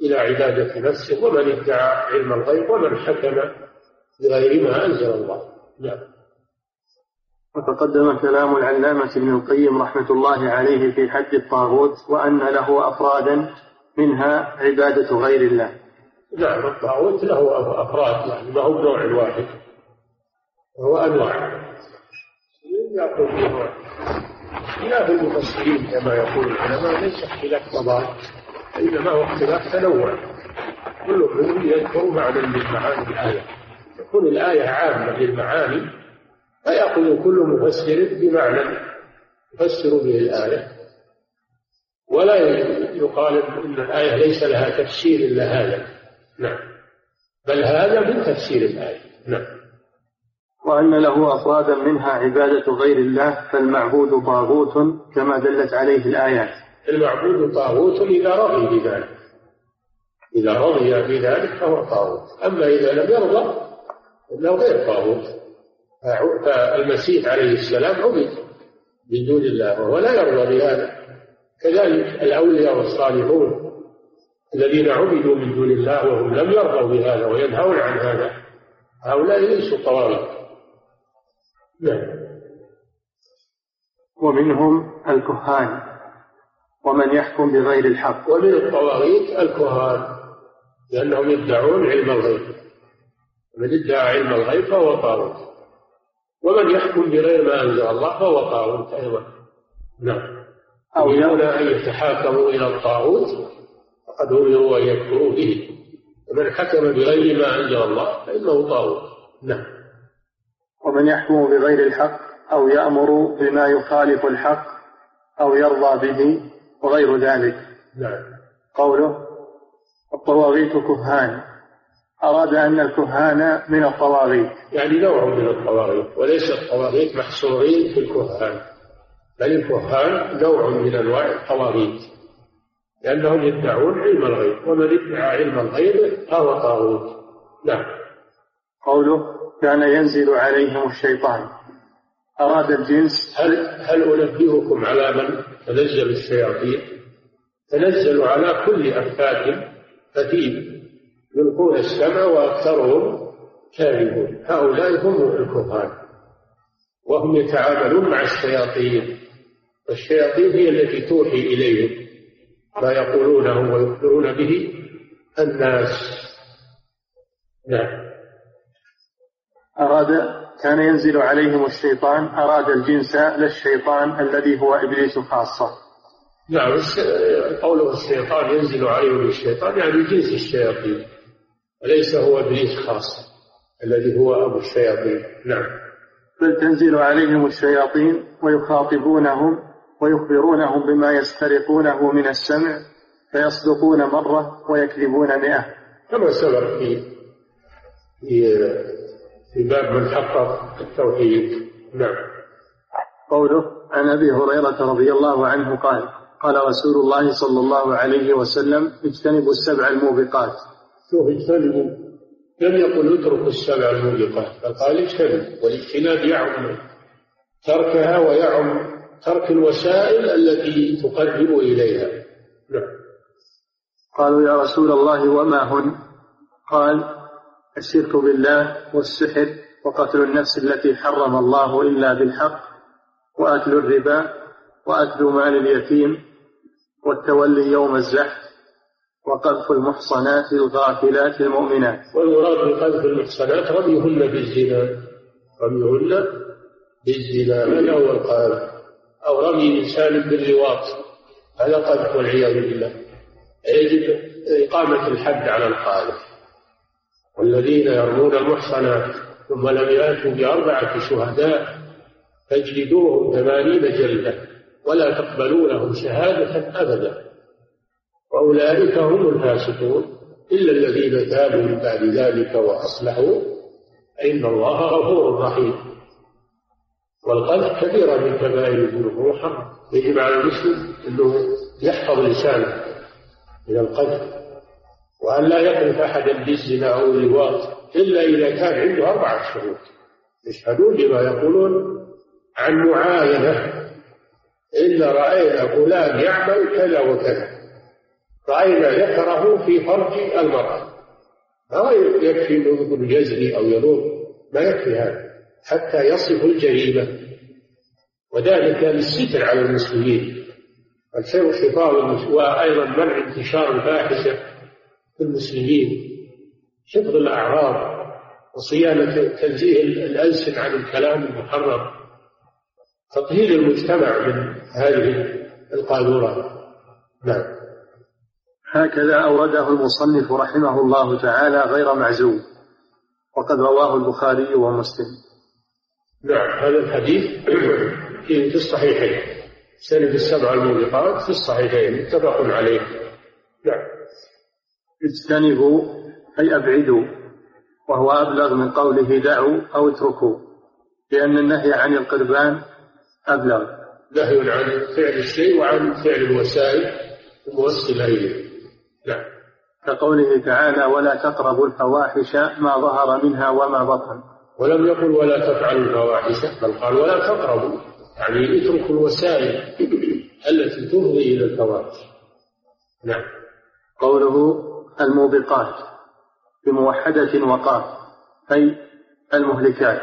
Speaker 2: إلى عبادة نفسه ومن ادعى علم الغيب ومن حكم بغير ما أنزل الله. نعم.
Speaker 1: وتقدم كلام العلامة ابن القيم رحمة الله عليه في حد الطاغوت وأن له أفرادا منها عبادة غير الله.
Speaker 2: نعم الطاغوت له أفراد يعني ما هو نوع واحد هو أنواع. نوع خلاف المفسرين كما يقول العلماء ليس اختلاف تضاد إنما هو اختلاف تنوع. كل منهم يذكر معنى من معاني الآية. تكون الآية عامة للمعاني فيأخذ كل مفسر بمعنى يفسر به الآية. ولا يقال إن الآية ليس لها تفسير إلا هذا. نعم. بل هذا من تفسير الآية. نعم.
Speaker 1: وأن له أفرادا منها عبادة غير الله فالمعبود طاغوت كما دلت عليه الآيات.
Speaker 2: المعبود طاغوت إذا رضي بذلك. إذا رضي بذلك فهو طاغوت. أما إذا لم يرضى فإنه غير طاغوت. فالمسيح عليه السلام عبد من دون الله وهو لا يرضى بهذا. كذلك الأولياء والصالحون الذين عبدوا من دون الله وهم لم يرضوا بهذا وينهون عن هذا هؤلاء ليسوا طواغيت. نعم.
Speaker 1: ومنهم الكهان ومن يحكم بغير الحق.
Speaker 2: ومن الطواغيت الكهان لأنهم يدعون علم الغيب. من ادعى علم الغيب فهو طاغوت. ومن يحكم بغير ما أنزل الله فهو طاغوت أيضا. نعم. أو يرون أن يتحاكموا إلى الطاغوت فقد أمروا أن يكفروا به. ومن حكم بغير ما أنزل الله فإنه طاغوت. نعم.
Speaker 1: ومن يحكم بغير الحق أو يأمر بما يخالف الحق أو يرضى به وغير ذلك.
Speaker 2: نعم.
Speaker 1: قوله الطواغيت كهان. أراد أن الكهان من الطواغيت.
Speaker 2: يعني نوع من الطواغيت وليس الطواغيت محصورين في الكهان بل الكهان نوع من أنواع الطواغيت لأنهم يدعون علم الغيب ومن ادعى علم الغيب فهو طاغوت. نعم.
Speaker 1: قوله كان ينزل عليهم الشيطان. أراد الجنس.
Speaker 2: هل هل أنبئكم على من تنزل الشياطين؟ تنزل على كل أفاك أثيم يلقون السمع وأكثرهم كاذبون. هؤلاء هم الكفار. وهم يتعاملون مع الشياطين. والشياطين هي التي توحي إليهم. ما يقولونه ويخبرون به الناس. نعم.
Speaker 1: أراد كان ينزل عليهم الشيطان أراد الجنس للشيطان الذي هو إبليس خاصة.
Speaker 2: نعم قوله الشيطان ينزل عليهم الشيطان يعني جنس الشياطين. وليس هو إبليس خاصة الذي هو أبو الشياطين. نعم.
Speaker 1: بل تنزل عليهم الشياطين ويخاطبونهم ويخبرونهم بما يسترقونه من السمع فيصدقون مرة ويكذبون مئة.
Speaker 2: كما سبق في باب من حقق التوحيد. نعم.
Speaker 1: قوله عن أبي هريرة رضي الله عنه قال قال رسول الله صلى الله عليه وسلم اجتنبوا السبع الموبقات.
Speaker 2: شوف اجتنبوا. لم يقل اتركوا السبع الموبقات فقال اجتنبوا. والاجتناب يعم. تركها ويعم ترك الوسائل التي تقرب إليها. نعم.
Speaker 1: قالوا يا رسول الله وما هن؟ قال الشرك بالله والسحر وقتل النفس التي حرم الله إلا بالحق وأكل الربا وأكل مال اليتيم والتولي يوم الزحف وقذف المحصنات الغافلات المؤمنات.
Speaker 2: والمراد بقذف المحصنات رميهن بالزنا. رميهن بالزنا هذا هو القذف أو رمي إنسان باللواط هذا قذف والعياذ بالله. يجب إقامة الحد على القاذف. والذين يرمون المحصنات ثم لم يأتوا بأربعة شهداء فاجلدوهم ثمانين جلدة ولا تقبلوا لهم شهادة أبدا. وأولئك هم الفاسقون إلا الذين تابوا من بعد ذلك وأصلحوا فإن الله غفور رحيم. والقذف كبيرة من كبائر الذنوب ومحرم يجب على المسلم أنه يحفظ لسانه من القذف وأن لا يقذف أحدا بالزنا أو اللواط إلا إذا كان عنده أربعة شهود يشهدون بما يقولون عن معاينة. إلا رأينا فلان يعمل كذا وكذا. رأينا ذكره في فرج المرأة. ما يكفي أنه يقول يزني أو ينوم ما يكفي هذا. حتى يصف الجريمة. وذلك للستر على المسلمين. الخير خطاب وأيضا منع انتشار الفاحشة. في المسلمين حفظ الأعراض وصيانة تنزيه الألسن عن الكلام المحرم تطهير المجتمع من هذه القاذورات نعم.
Speaker 1: هكذا أورده المصنف رحمه الله تعالى غير معزوم وقد رواه البخاري ومسلم.
Speaker 2: نعم هذا الحديث في الصحيحين. سند السبع الموبقات في الصحيحين متفق عليه. نعم.
Speaker 1: اجتنبوا أي أبعدوا وهو أبلغ من قوله دعوا أو اتركوا لأن النهي عن القربان أبلغ.
Speaker 2: نهي عن فعل الشيء وعن فعل الوسائل الموصلة إليه.
Speaker 1: نعم. كقوله تعالى ولا تقربوا الفواحش ما ظهر منها وما بطن
Speaker 2: ولم يقل ولا تفعلوا الفواحش بل قال ولا تقربوا يعني اتركوا الوسائل التي تفضي إلى الفواحش. نعم.
Speaker 1: قوله الموبقات بموحدة وقاف أي المهلكات.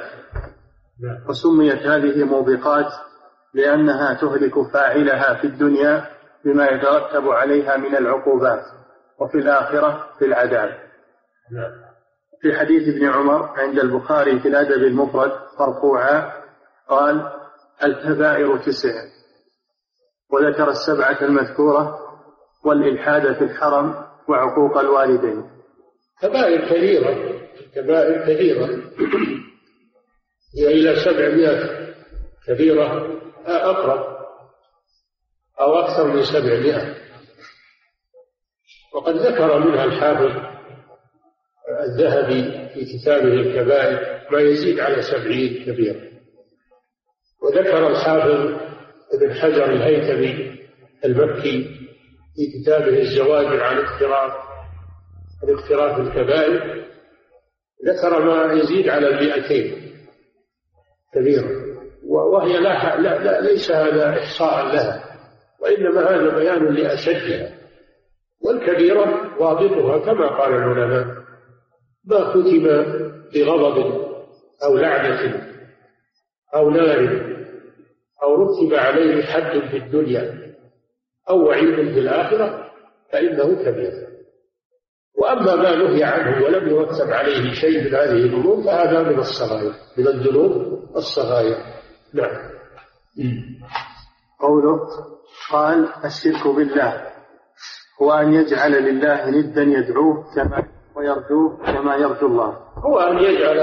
Speaker 1: وسميت هذه موبقات لأنها تهلك فاعلها في الدنيا بما يترتب عليها من العقوبات وفي الآخرة في العذاب. في حديث ابن عمر عند البخاري في الأدب المفرد مرفوعا قال الكبائر تسع وذكر السبعة المذكورة والإلحاد في الحرم وعقوق الوالدين.
Speaker 2: كبائر كثيرة كبائر كثيرة. هي إلى سبعمائة كبيرة أقرب أو أكثر من سبعمائة. وقد ذكر منها الحافظ الذهبي في كتابه الكبائر ما يزيد على سبعين كبيرة. وذكر الحافظ ابن حجر الهيثمي المكي في كتابه الزواجر عن اقتراف عن اقتراف الكبائر ذكر ما يزيد على المئتين كبيرة. وهي لا, لا, لا ليس هذا إحصاء لها وإنما هذا بيان لأشدها. والكبيرة ضابطها كما قال العلماء ما ختم بغضب أو لعنة أو نار أو رتب عليه حد في الدنيا. أو وعيد في الآخرة فإنه كبير. وأما ما نهي عنه ولم يرتب عليه شيء من هذه الأمور فهذا من الصغائر من الذنوب الصغائر. نعم.
Speaker 1: قوله قال الشرك بالله. هو أن يجعل لله ندا يدعوه كما ويرجوه كما يرجو الله.
Speaker 2: هو أن يجعل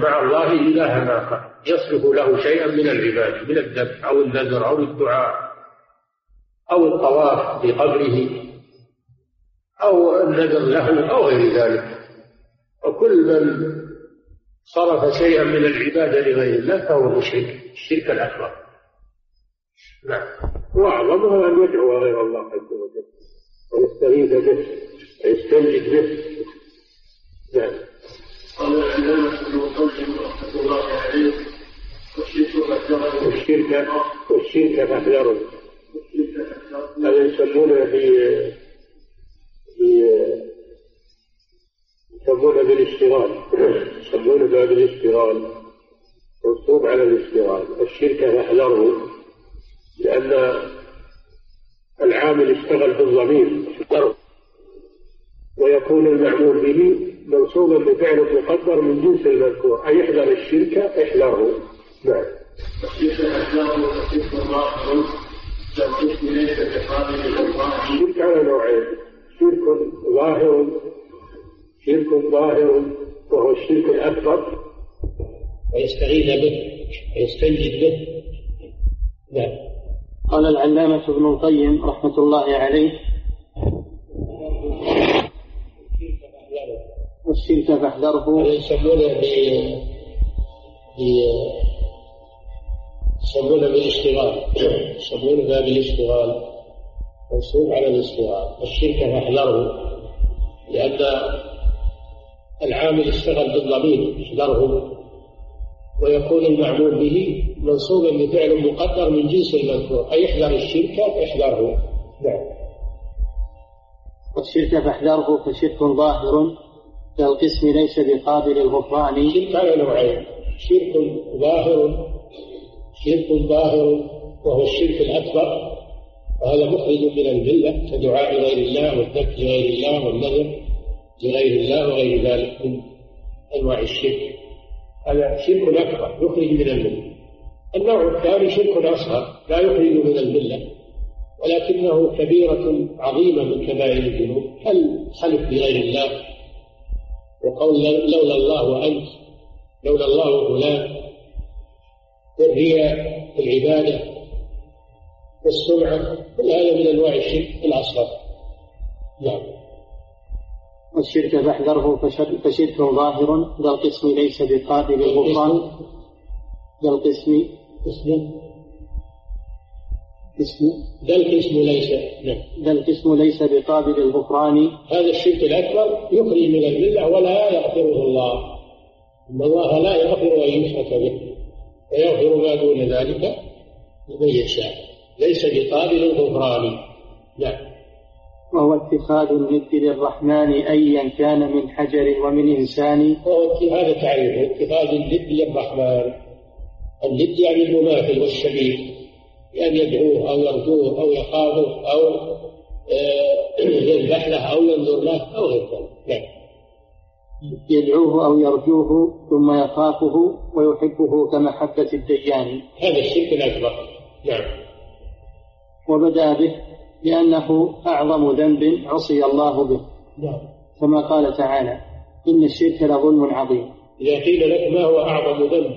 Speaker 2: مع الله إلها آخر يصرف له شيئا من العبادة من الذبح أو النذر أو الدعاء. أو الطواف بقبره أو النذر له أو غير ذلك. وكل من صرف شيئا من العبادة لغير الله فهو مشرك الشرك الأكبر. نعم. وأعظمها أن يدعو غير الله عز وجل. ويستغيث به ويستنجد به. نعم. قال العلامة ابن القيم رحمة الله عليه والشرك والشرك فاحذروا هذا يسمونه في يسمونه بالاشتغال. يسمونه باب الاشتغال منصوب على الاشتغال. الشرك فاحذره لأن العامل اشتغل بالضمير ويكون المعمول به منصوبا بفعل مقدر من جنس المذكور. أي احذر الشرك؟ احذره. نعم. الشرك الشرك على نوعين شرك ظاهر شرك ظاهر وهو الشرك الأكبر ويستعيذ به ويستنجد به
Speaker 1: نعم قال العلامة ابن القيم رحمة الله عليه. والشرك فاحذره.
Speaker 2: يسمونه ب يسمونه بالاشتغال. يسمونه باب الاشتغال. منصوب على الاشتغال. والشرك فاحذره لأن العامل اشتغل بالضمير احذره ويكون المعمول به منصوبا بفعل مقدر من جنس المذكور. أي احذر الشرك احذره نعم.
Speaker 1: والشرك فاحذره فشرك ظاهر كالقسم ليس بقابل الغفران.
Speaker 2: الشرك على نوعين. شرك ظاهر شرك ظاهر وهو الشرك الأكبر وهذا مخرج من الملة كدعاء غير الله والذبح لغير الله والنذر لغير الله وغير ذلك من أنواع الشرك. هذا شرك أكبر يخرج من الملة النوع الثاني شرك أصغر لا يخرج من الملة ولكنه كبيرة عظيمة من كبائر الذنوب هل حلف بغير الله. وقول لولا الله وأنت لولا الله وفلان والرياء العبادة والسمعة كل هذا من أنواع الشرك الأصغر نعم.
Speaker 1: والشرك فاحذره فشرك ظاهر ذا القسم ليس بقابل الغفران. ذا القسم؟
Speaker 2: قسم قسم ذا القسم ليس نعم.
Speaker 1: ذا القسم ليس بقابل الغفران.
Speaker 2: هذا الشرك الأكبر يخرج من الملة ولا يغفره الله. إن الله لا يغفر أن يشرك به. ويغفر ما دون ذلك لمن يشاء. ليس بقابل الغفران نعم.
Speaker 1: وهو اتخاذ الند للرحمن أيا كان من حجر ومن إنسان.
Speaker 2: وهو هذا تعريف اتخاذ الند للرحمن. الند يعني المماثل والشبيه بأن يدعوه أو يرجوه أو يخافه أو آه، يذبح له أو ينظر له أو غير ذلك نعم.
Speaker 1: يدعوه أو يرجوه ثم يخافه ويحبه كمحبة الديان.
Speaker 2: هذا الشرك الأكبر. نعم.
Speaker 1: وبدأ به لأنه أعظم ذنب عصي الله به.
Speaker 2: نعم.
Speaker 1: كما قال تعالى إن الشرك لظلم عظيم.
Speaker 2: إذا قيل لك ما هو أعظم ذنب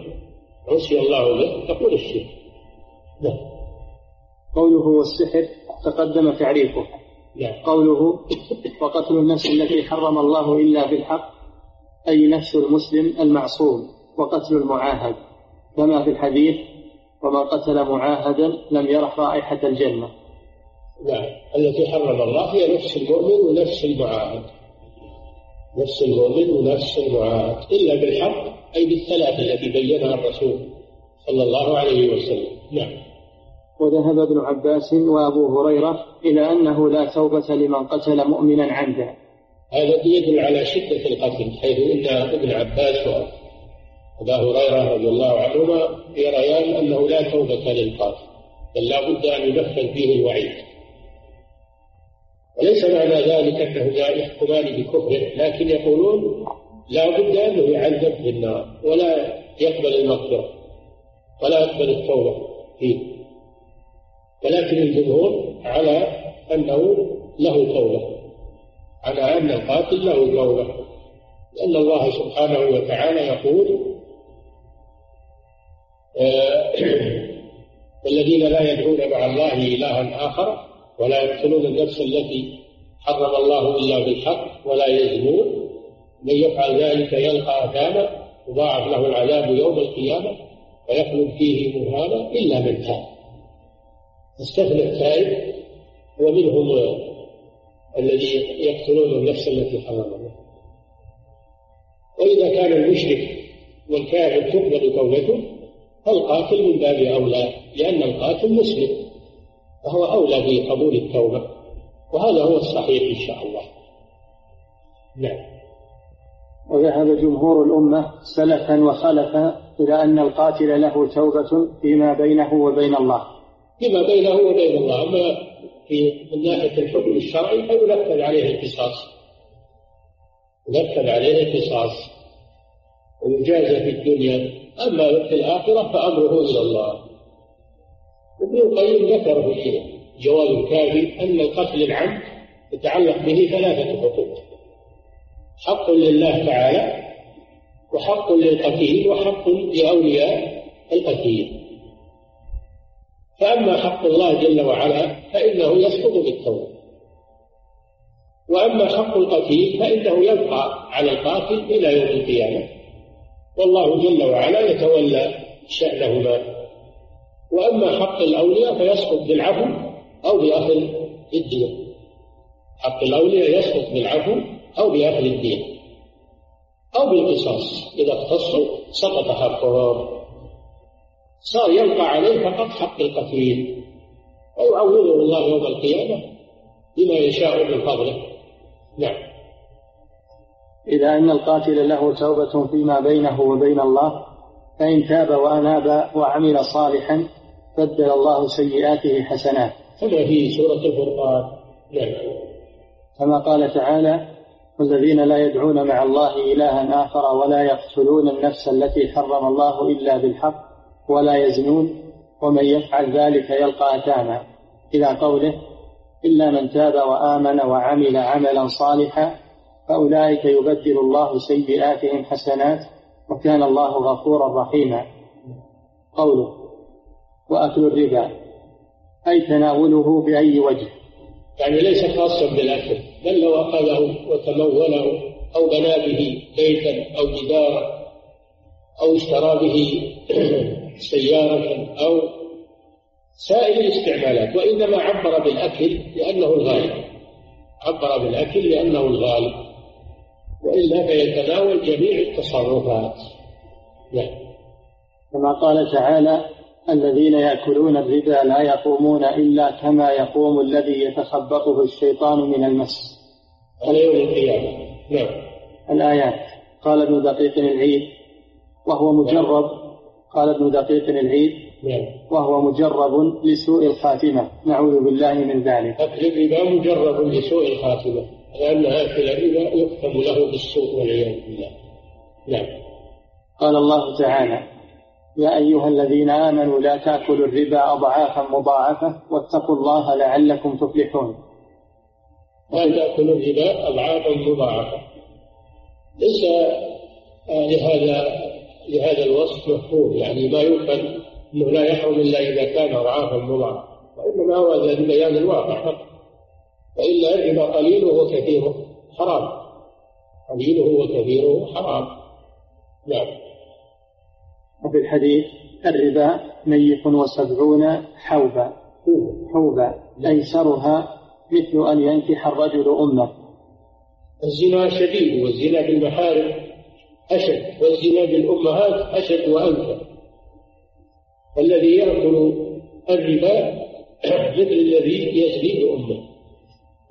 Speaker 2: عصي الله به تقول الشرك.
Speaker 1: نعم. قوله والسحر تقدم تعريفه.
Speaker 2: نعم.
Speaker 1: قوله وقتل النفس التي حرم الله إلا بالحق. أي نفس المسلم المعصوم وقتل المعاهد كما في الحديث ومن قتل معاهدا لم يرح رائحة الجنة.
Speaker 2: نعم التي حرم الله هي نفس المؤمن ونفس المعاهد. نفس المؤمن ونفس المعاهد إلا بالحق أي بالثلاثة التي بينها الرسول صلى الله عليه وسلم. نعم.
Speaker 1: وذهب ابن عباس وأبو هريرة إلى أنه لا توبة لمن قتل مؤمنا عمدا.
Speaker 2: هذا يدل على شدة القتل حيث إن ابن عباس وأبا هريرة رضي الله عنهما يريان أنه لا توبة للقاتل بل لا بد أن ينفذ فيه الوعيد. وليس معنى ذلك أنه يحكمان بكفره لكن يقولون لا بد أنه يعذب في النار ولا يقبل المغفرة ولا يقبل التوبة فيه. ولكن الجمهور على أنه له توبة. على أن القاتل له توبة لأن الله سبحانه وتعالى يقول آه، الذين لا يدعون مع الله إلها آخر ولا يقتلون النفس التي حرم الله إلا بالحق ولا يزنون من يفعل ذلك يلقى أثاما يضاعف له العذاب يوم القيامة ويخلد فيه مهانا إلا من تاب. استثنى التائب ومنهم الذي يقتلون النفس التي حرم الله. وإذا كان المشرك والكافر تقبل توبته فالقاتل من باب أولى لأن القاتل مسلم فهو أولى بقبول التوبة وهذا هو الصحيح إن شاء الله. نعم.
Speaker 1: وذهب جمهور الأمة سلفا وخلفا إلى أن القاتل له توبة فيما بينه وبين الله.
Speaker 2: فيما بينه وبين الله. أما في من ناحية الحكم الشرعي فينفذ عليه القصاص؟ ينفذ عليه القصاص. ويجازى في الدنيا. أما في الآخرة فأمره إلى الله. ابن القيم ذكر في جواب الكافي أن القتل العمد يتعلق به ثلاثة حقوق. حق لله تعالى وحق للقتيل وحق لأولياء القتيل. فأما حق الله جل وعلا فإنه يسقط بالتوبة. وأما حق القتيل فإنه يبقى على القاتل إلى يوم القيامة. والله جل وعلا يتولى شأنهما. وأما حق الأولياء فيسقط بالعفو أو بأخذ الدين. حق الأولياء يسقط بالعفو أو بأخذ الدين. أو بالقصاص إذا اختصوا سقط حقهم صار يبقى عليه فقط حق القتيل ويعوضه الله يوم القيامة بما يشاء من فضله. نعم.
Speaker 1: إذا أن القاتل له توبة فيما بينه وبين الله فإن تاب وأناب وعمل صالحا بدل الله سيئاته حسنات.
Speaker 2: كما في سورة الفرقان. نعم.
Speaker 1: كما قال تعالى والذين لا يدعون مع الله إلها آخر ولا يقتلون النفس التي حرم الله إلا بالحق ولا يزنون ومن يفعل ذلك يلقى أثاما. إلى قوله إلا من تاب وآمن وعمل عملا صالحا فأولئك يبدل الله سيئاتهم حسنات وكان الله غفورا رحيما. قوله وأكل الربا أي تناوله بأي وجه؟
Speaker 2: يعني ليس خاصا بالأكل بل لو أخذه وتموله أو بنى به بيتا أو جدارا أو اشترى به سيارة أو سائر الاستعمالات وإنما عبر بالأكل لأنه الغالب. عبر بالأكل لأنه الغالب. وإلا فيتناول جميع التصرفات. نعم.
Speaker 1: كما قال تعالى الذين يأكلون الربا لا يقومون إلا كما يقوم الذي يتخبطه الشيطان من المس.
Speaker 2: على يوم القيامة. نعم.
Speaker 1: الآيات. قال ابن دقيق العيد وهو مجرب قال ابن دقيق العيد
Speaker 2: نعم.
Speaker 1: وهو مجرب لسوء الخاتمة. نعوذ بالله من ذلك.
Speaker 2: أكل الربا مجرب لسوء الخاتمة. لأن أكل الربا يختم له بالسوء والعياذ بالله. نعم.
Speaker 1: قال الله تعالى يا أيها الذين آمنوا لا تأكلوا الربا أضعافا مضاعفة واتقوا الله لعلكم تفلحون.
Speaker 2: لا تأكلوا الربا أضعافا مضاعفة. ليس آه، لهذا لهذا الوصف مفهوم يعني ما يفهم إنه لا يحرم إلا إذا كان اضعافا مضاعفه وإنما هو لبيان الواقع فقط. والا الربا قليله وكثيره حرام. قليله وكثيره حرام. نعم.
Speaker 1: وفي الحديث الربا ميت وسبعون حوبا. حوبا أيسرها مثل أن ينكح الرجل أمه.
Speaker 2: الزنا شديد والزنا بالمحارم أشد والزنا بالأمهات أشد وأنفع. والذي يأكل الربا مثل الذي يزني بأمه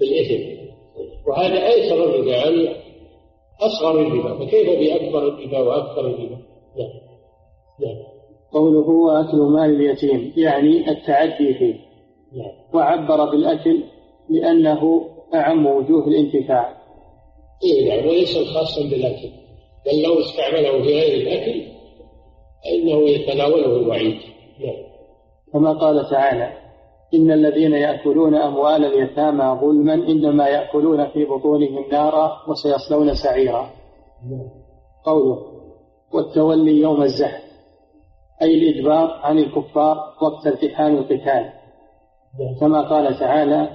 Speaker 2: بالإثم. وهذا أيسر الربا يعني أصغر الربا. فكيف بأكبر الربا وأكثر الربا؟ نعم. نعم.
Speaker 1: قوله وأكل مال اليتيم يعني التعدي فيه.
Speaker 2: نعم.
Speaker 1: وعبر بالأكل لأنه أعم وجوه الانتفاع.
Speaker 2: إيه نعم وليس خاصا بالأكل. بل لو استعمله في غير الأكل فإنه يتناوله الوعيد نعم
Speaker 1: كما قال تعالى إن الذين يأكلون أموال اليتامى ظلما إنما يأكلون في بطونهم نارا وسيصلون سعيرا. قوله والتولي يوم الزحف أي الإجبار عن الكفار وقت التحام القتال. كما قال تعالى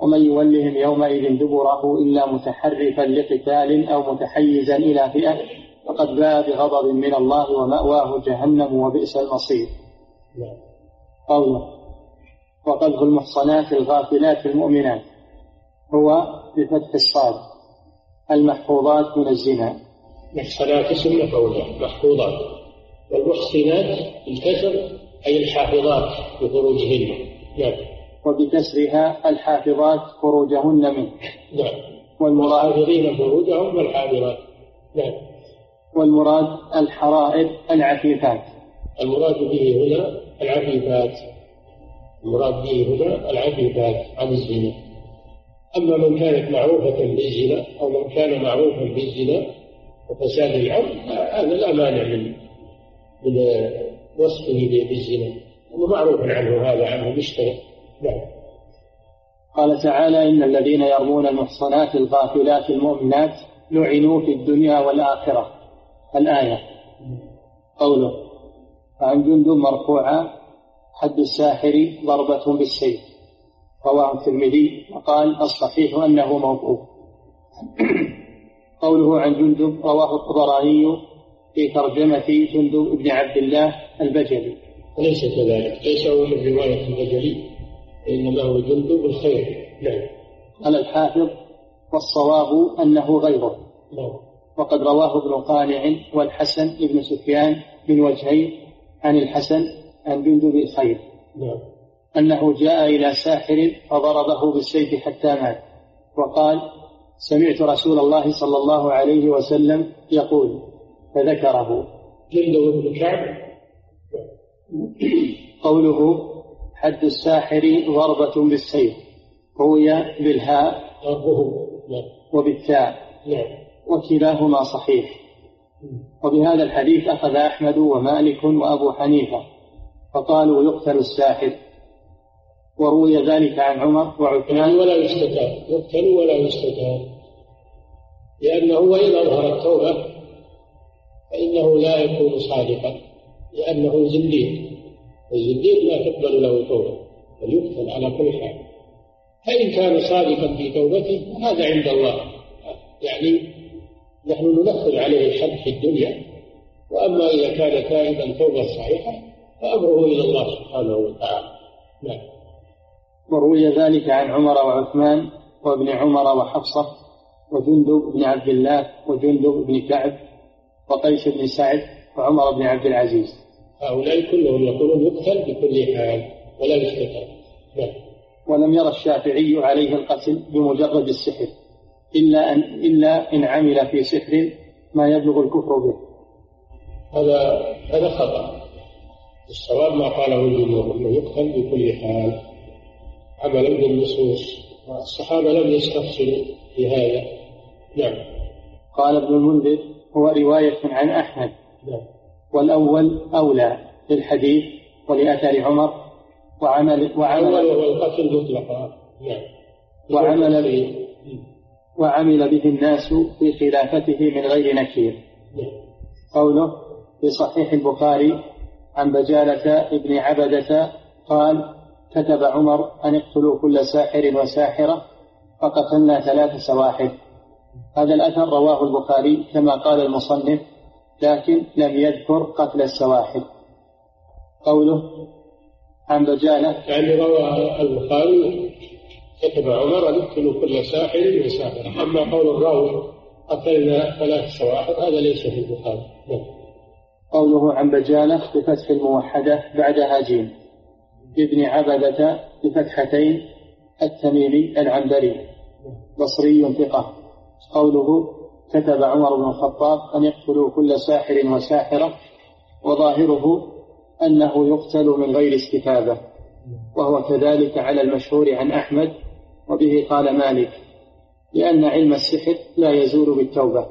Speaker 1: ومن يولهم يومئذ دبره إلا متحرفا لقتال أو متحيزا إلى فئة فقد باء بغضب من الله ومأواه جهنم وبئس المصير. قوله وقذف المحصنات الغافلات المؤمنات هو بفتح الصاد المحفوظات من الزنا
Speaker 2: محصنات اسم مفعولة محفوظات والمحصنات الكسر أي الحافظات بفروجهن نعم.
Speaker 1: وبكسرها الحافظات فروجهن منه.
Speaker 2: نعم.
Speaker 1: والمراد
Speaker 2: الحافظين فروجهم والحافظات. نعم.
Speaker 1: والمراد الحرائر العفيفات.
Speaker 2: المراد به هنا العفيفات. المراد به هنا العفيفات عن الزنا. أما من كانت معروفة بالزنا أو من كان معروفا بالزنا وفساد العرض هذا لا مانع من من وصفه بالزنا. ومعروف عنه هذا عنه مشتهر نعم
Speaker 1: قال تعالى إن الذين يرمون المحصنات الغافلات المؤمنات لعنوا في الدنيا والآخرة. الآية. قوله. وعن جند مرفوعا حد الساحر ضربة بالسيف. رواه الترمذي. وقال الصحيح أنه موقوف. قوله عن جندب رواه الطبراني في ترجمة جندب بن عبد الله البجلي.
Speaker 2: وليس كذلك؟ ليس هو من رواية البجلي. إنما هو جندب الخير نعم.
Speaker 1: قال الحافظ والصواب أنه غيره. نعم. وقد رواه ابن قانع والحسن بن سفيان من وجهين عن الحسن عن جندب الخير. نعم. أنه جاء إلى ساحر فضربه بالسيف حتى مات. وقال سمعت رسول الله صلى الله عليه وسلم يقول فذكره.
Speaker 2: جندب بن كعب.
Speaker 1: قوله حد الساحر ضربة بالسيف روي بالهاء
Speaker 2: نعم.
Speaker 1: وبالتاء.
Speaker 2: نعم.
Speaker 1: وكلاهما صحيح. وبهذا الحديث أخذ أحمد ومالك وأبو حنيفة فقالوا يقتل الساحر. وروي ذلك عن عمر وعثمان.
Speaker 2: يعني ولا يستتاب. يقتل ولا يستتاب. لأنه وإن أظهر التوبة فإنه لا يكون صادقا لأنه زنديق. الزنديق لا تقبل له توبة بل يقتل على كل حال. فإن كان صادقا في توبته هذا عند الله. يعني نحن ننفذ عليه الحد في الدنيا وأما إذا كان تائبا توبة صحيحة فأمره إلى الله سبحانه وتعالى. نعم.
Speaker 1: وروي ذلك عن عمر وعثمان وابن عمر وحفصة وجندب بن عبد الله وجندب بن كعب وقيس بن سعد وعمر بن عبد العزيز.
Speaker 2: هؤلاء كلهم يقولون يقتل بكل حال ولا يستتاب نعم
Speaker 1: ولم يرى الشافعي عليه القتل بمجرد السحر إلا أن إلا إن عمل في سحر ما يبلغ الكفر به.
Speaker 2: هذا هذا خطأ. الصواب ما قاله الجمهور إنه يقتل بكل حال عملا بالنصوص والصحابه لم يستفصلوا في هذا. نعم.
Speaker 1: قال ابن المنذر هو رواية عن أحمد.
Speaker 2: نعم.
Speaker 1: والأول أولى للحديث ولأثر عمر وعمل
Speaker 2: وعمل القتل مطلقا. نعم.
Speaker 1: وعمل وعمل به الناس في خلافته من غير نكير قوله في صحيح البخاري عن بجالة ابن عبدة قال كتب عمر أن اقتلوا كل ساحر وساحرة فقتلنا ثلاث سواحر هذا الأثر رواه البخاري كما قال المصنف لكن لم يذكر قتل السواحر قوله عن بجالة
Speaker 2: يعني روى البخاري كتب عمر أن يقتلوا كل ساحر وساحرة أما قول الراوي قتلنا ثلاث سواحر هذا ليس في البخاري. نعم.
Speaker 1: قوله عن بجالة بفتح الموحدة بعدها جيم ابن عبدة بفتحتين التميمي العنبري. بصري ثقة. قوله كتب عمر بن الخطاب أن يقتلوا كل ساحر وساحرة وظاهره أنه يقتل من غير استتابة وهو كذلك على المشهور عن أحمد وبه قال مالك لأن علم السحر لا يزول بالتوبة.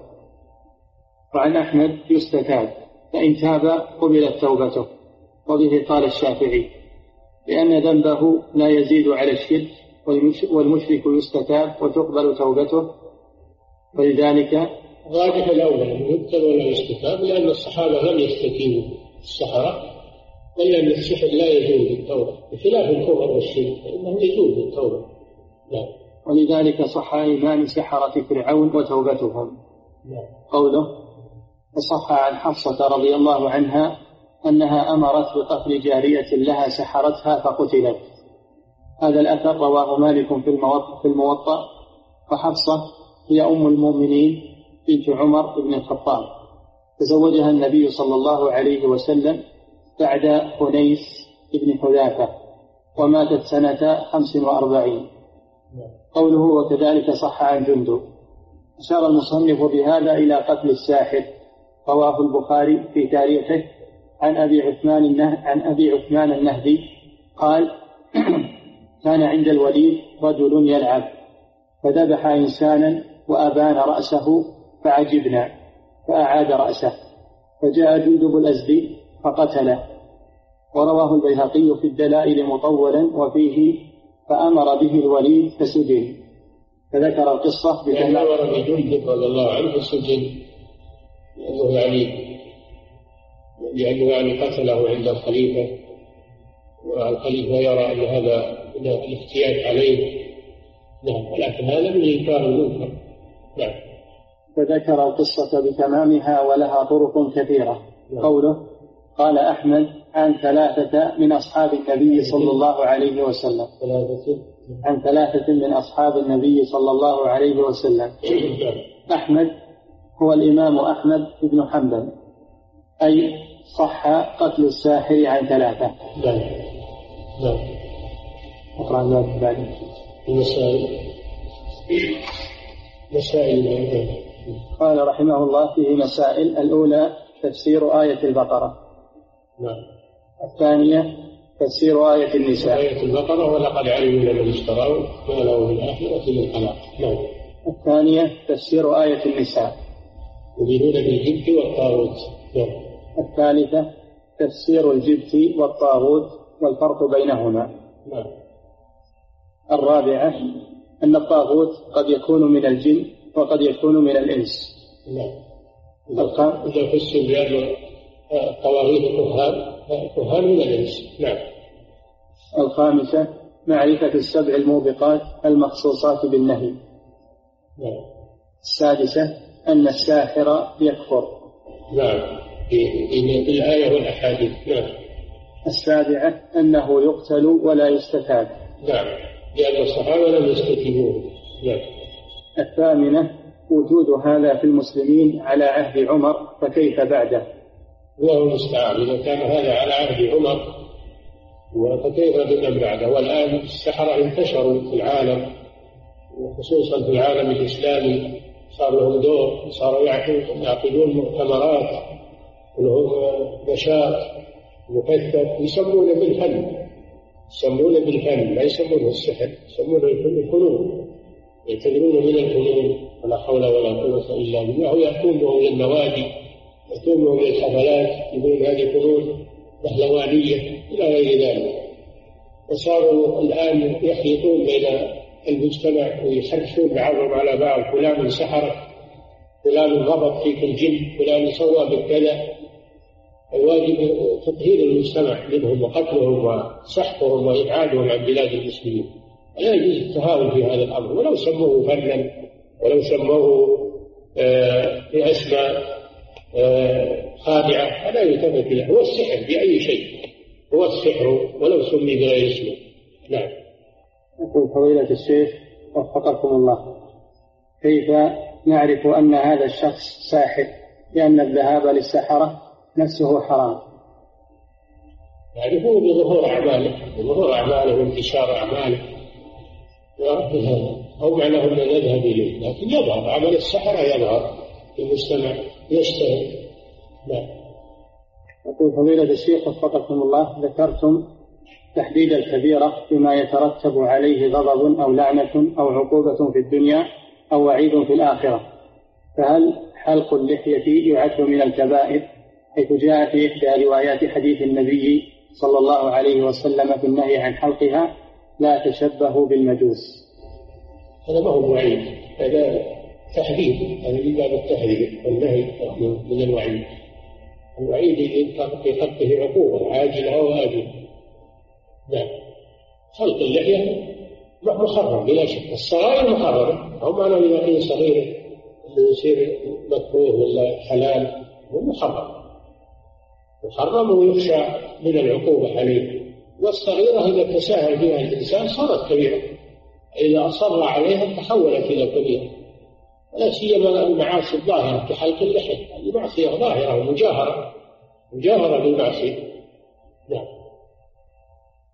Speaker 1: وعن أحمد يستتاب فإن تاب قبلت توبته. وبه قال الشافعي لأن ذنبه لا يزيد على الشرك والمشرك يستتاب وتقبل توبته ولذلك
Speaker 2: راجح الأول يقتل ولا يستتاب لأن الصحابة لم يستتيبوا السحرة إلا أن السحر لا يزول بالتوبة بخلاف الكفر والشرك فإنه يزول بالتوبة نعم.
Speaker 1: ولذلك صح إيمان سحرة فرعون وتوبتهم
Speaker 2: نعم.
Speaker 1: قوله وصح عن حفصة رضي الله عنها أنها أمرت بقتل جارية لها سحرتها فقتلت هذا الأثر رواه مالك في الموطأ, في الموطأ وحفصة هي أم المؤمنين بنت عمر بن الخطاب. تزوجها النبي صلى الله عليه وسلم بعد حنيس بن حذافة وماتت سنة خمس وأربعين. قوله وكذلك صح عن جندب أشار المصنف بهذا إلى قتل الساحر رواه البخاري في تاريخه. عن أبي عثمان النه... عن أبي عثمان النهدي قال كان عند الوليد رجل يلعب فذبح إنسانا وأبان رأسه فعجبنا فأعاد رأسه. فجاء جندب الأزدي فقتله. ورواه البيهقي في الدلائل مطولا وفيه فأمر به الوليد فسجن. فذكر القصة
Speaker 2: يعني أمر بجند رضي الله عنه فسجن لأنه يعني لأنه يعني قتله عند الخليفة. والخليفة يرى أن هذا من الافتيات عليه. نعم ولكن هذا من إنكار المنكر. نعم.
Speaker 1: فذكر القصة بتمامها ولها طرق كثيرة. نعم. قوله قال أحمد عن ثلاثة من أصحاب النبي صلى الله عليه وسلم. عن ثلاثة من أصحاب النبي صلى الله عليه وسلم. نعم. أحمد هو الإمام أحمد بن حنبل. أي صح قتل الساحر عن ثلاثة. نعم. نعم. أقرأ بعد.
Speaker 2: المسائل. مسائل
Speaker 1: قال رحمه الله فيه مسائل. الأولى تفسير آية البقرة. نعم. الثانية تفسير آية النساء.
Speaker 2: آية البقرة ولقد علموا لمن اشتروا ما له في الآخرة من خلاق. نعم.
Speaker 1: الثانية تفسير آية النساء.
Speaker 2: يريدون بالجبت والطاغوت. نعم.
Speaker 1: الثالثة تفسير الجبت والطاغوت والفرق بينهما. نعم. الرابعة أن الطاغوت قد يكون من الجن وقد يكون من الإنس.
Speaker 2: نعم. إذا فسر بأن طواغيت كهان كهان من الإنس؟ نعم.
Speaker 1: الخامسة معرفة السبع الموبقات المخصوصات بالنهي. نعم. السادسة أن الساحر يكفر.
Speaker 2: نعم. بالآية والأحاديث. نعم.
Speaker 1: السابعة أنه يقتل ولا يستتاب.
Speaker 2: نعم. لأن الصحابة لم يستتيبوه. نعم.
Speaker 1: الثامنة وجود هذا في المسلمين على عهد عمر فكيف بعده؟
Speaker 2: الله المستعان. إذا كان هذا على عهد عمر فكيف بمن بعده؟ والآن السحرة انتشروا في العالم وخصوصا في العالم الإسلامي. صار لهم دور صاروا يعقدون مؤتمرات ولهم نشاط مكثف يسمونه بالفن. يسمونه بالفن لا يسمونه السحر يسمونه الفنون يعتبرون من الفنون ولا حول ولا قوة إلا بالله. ويأتون بهم النوادي يأتون بهم الحفلات يقولون هذه فنون بهلوانية إلى غير ذلك. وصاروا الآن يخلطون بين المجتمع ويحرشون بعضهم على بعض. فلان سحرك فلان ربط فيك الجن فلان سوى بالكذا. الواجب تطهير المجتمع منهم وقتلهم وسحقهم وإبعادهم عن بلاد المسلمين. لا يجوز التهاون في هذا الأمر. ولو سموه فنا ولو سموه آه، بأسماء آه، خادعة فلا يلتفت له هو السحر بأي شيء. هو السحر ولو سمي بغير اسمه نعم.
Speaker 1: يقول فضيلة الشيخ وفقكم الله. كيف نعرف أن هذا الشخص ساحر؟ لأن الذهاب للسحرة نفسه حرام.
Speaker 2: يعرفون بظهور أعماله بظهور أعماله وانتشار أعماله. أو معناه أن نذهب إليه لكن يظهر. عمل السحرة يظهر في المجتمع يشتهر. نعم.
Speaker 1: يقول فضيلة الشيخ وفقكم الله ذكرتم تحديد الكبيرة بما يترتب عليه غضب أو لعنة أو عقوبة في الدنيا أو وعيد في الآخرة. فهل حلق اللحية يعد من الكبائر؟ حيث جاء في إحدى روايات حديث النبي صلى الله عليه وسلم في النهي عن حلقها لا تشبهوا بالمجوس.
Speaker 2: هذا ما هو وعيد هذا تحذير. هذا من باب التحذير والنهي من الوعيد. الوعيد في حقه عقوبة عاجلة أو آجلة نعم. خلق اللحية محرم بلا شك. الصغائر محرمة أو معنى إذا كان صغيرة يصير مكروه ولا حلال هو محرم محرم ويخشى من العقوبة عليه. والصغيرة إذا تساهل بها الإنسان صارت كبيرة. إذا أصر عليها تحولت إلى كبيرة. ولا سيما المعاصي الظاهرة كحلق اللحية. هذه معصية ظاهرة ومجاهرة. مجاهرة بالمعصية. نعم.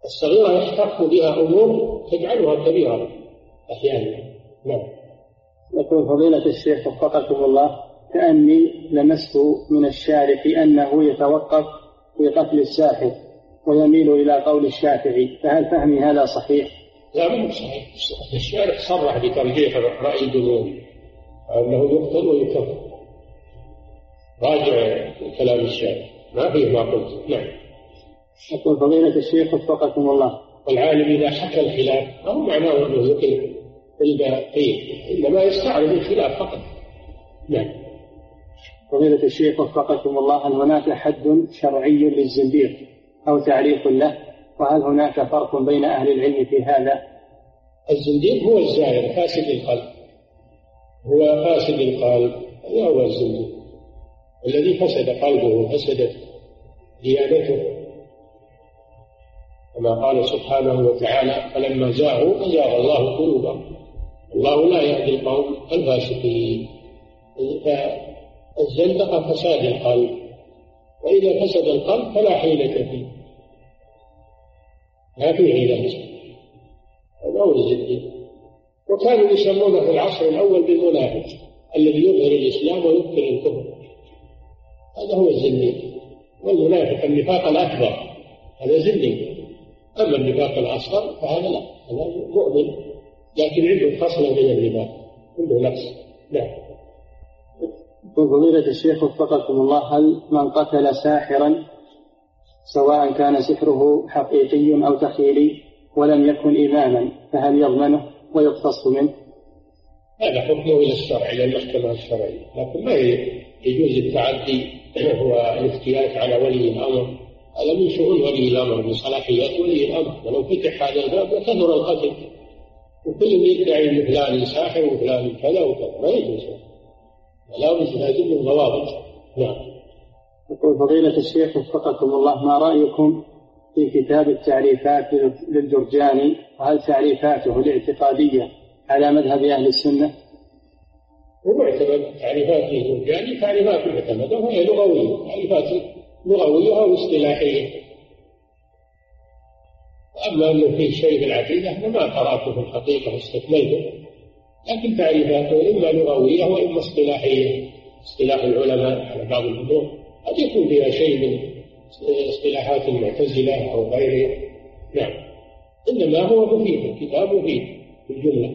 Speaker 2: الصغيرة يحتق بها أمور تجعلها كبيرة. أحيانا نعم.
Speaker 1: يقول فضيلة الشيخ وفقكم الله. كأني لمست من الشارح أنه يتوقف في قتل الساحر ويميل إلى قول الشافعي فهل فهمي هذا صحيح؟
Speaker 2: لا مو صحيح. الشارح صرح بترجيح رأي الجمهور أنه يقتل ويكفر. راجع كلام الشارح. ما فيه ما قلت. نعم.
Speaker 1: يقول فضيلة الشيخ وفقكم الله.
Speaker 2: والعالم إذا حكى الخلاف ما هو معناه أنه يقل الباقين إنما يستعرض الخلاف فقط. نعم.
Speaker 1: فضيلة الشيخ وفقكم الله هل هناك حد شرعي للزنديق أو تعريف له؟ وهل هناك فرق بين أهل العلم في هذا؟
Speaker 2: الزنديق هو الزائر فاسد القلب. هو فاسد القلب هذا هو الزنديق. الذي فسد قلبه وفسدت ديانته. كما قال سبحانه وتعالى فلما زاغوا أزاغ الله قلوبهم. الله لا يهدي القوم الفاسقين. فالزندقة فساد القلب. وإذا فسد القلب فلا حيلة فيه. ما في علاج هذا هو الزنديق وكانوا يسمونه في العصر الأول بالمنافق الذي يظهر الإسلام ويبطل الكفر. هذا هو الزنديق والمنافق النفاق الأكبر. هذا زنديق أما النفاق الأصغر فهذا لا. هذا مؤمن لكن عنده خصلة من النفاق. عنده نقص. نعم.
Speaker 1: فضيلة الشيخ وفقكم الله هل من قتل ساحرا سواء كان سحره حقيقي أو تخيلي ولم يكن إماما فهل يضمنه ويقتص منه؟
Speaker 2: هذا حكمه إلى الشرع إلى المحكمة الشرعية. لكن ما يجوز التعدي والافتيات على ولي الأمر. هذا من شؤون ولي الأمر من صلاحيات ولي الأمر. ولو فتح هذا الباب لكثر القتل. وكل يدعي فلان ساحر وفلان كذا وكذا ما يجوز. لا بد لازم من ضوابط نعم.
Speaker 1: يقول فضيلة الشيخ وفقكم الله ما رأيكم في كتاب التعريفات للجرجاني وهل تعريفاته الاعتقادية على مذهب أهل السنة؟
Speaker 2: هو معتمد تعريفات الجرجاني تعريفات معتمدة وهي لغوية. تعريفات لغوية أو اصطلاحية. أما أنه فيه شيء في العقيدة ما قرأته في الحقيقة واستكملته لكن تعريفاته إما لغوية وإما اصطلاحية اصطلاح العلماء على بعض الأمور. قد يكون فيها شيء من اصطلاحات المعتزلة أو غيرها نعم. إنما هو مفيد كتاب مفيد في الجملة.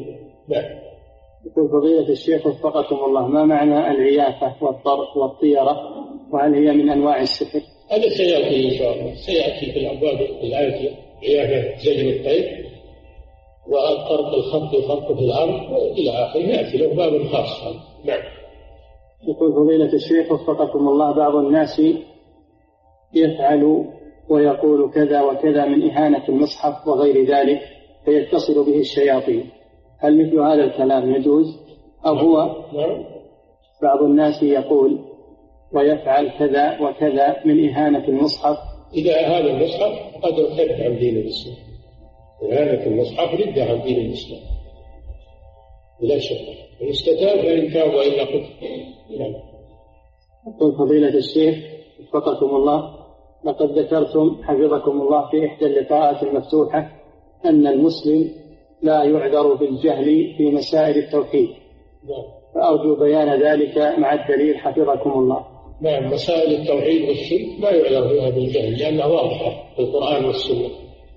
Speaker 2: نعم.
Speaker 1: يقول فضيلة الشيخ وفقكم الله ما معنى العيافة والطرق والطيرة؟ وهل هي من أنواع السحر؟
Speaker 2: هذا سيأتي إن شاء الله. سيأتي في الأبواب الآتية عيافة زجر الطير. والطرق الخط الخط في الأرض إلى آخره يأتي له باب خاص. نعم.
Speaker 1: يقول فضيلة الشيخ وفقكم الله بعض الناس يفعل ويقول كذا وكذا من إهانة المصحف وغير ذلك فيتصل به الشياطين. هل مثل هذا الكلام يجوز؟ أو هو؟ نعم. بعض الناس يقول ويفعل كذا وكذا من إهانة المصحف.
Speaker 2: إذا أهان المصحف فقد ارتد عن دين الإسلام. إهانة المصحف ردة عن دين الإسلام. بلا شك. إن استتاب فإن تاب وإلا قتل نعم.
Speaker 1: يقول فضيلة الشيخ وفقكم الله لقد ذكرتم حفظكم الله في إحدى اللقاءات المفتوحة أن المسلم لا يعذر بالجهل في مسائل التوحيد. نعم. فأرجو بيان ذلك مع الدليل حفظكم الله.
Speaker 2: نعم. مسائل التوحيد والشرك ما يعذر فيها بالجهل لأنها واضحة في القرآن والسنة.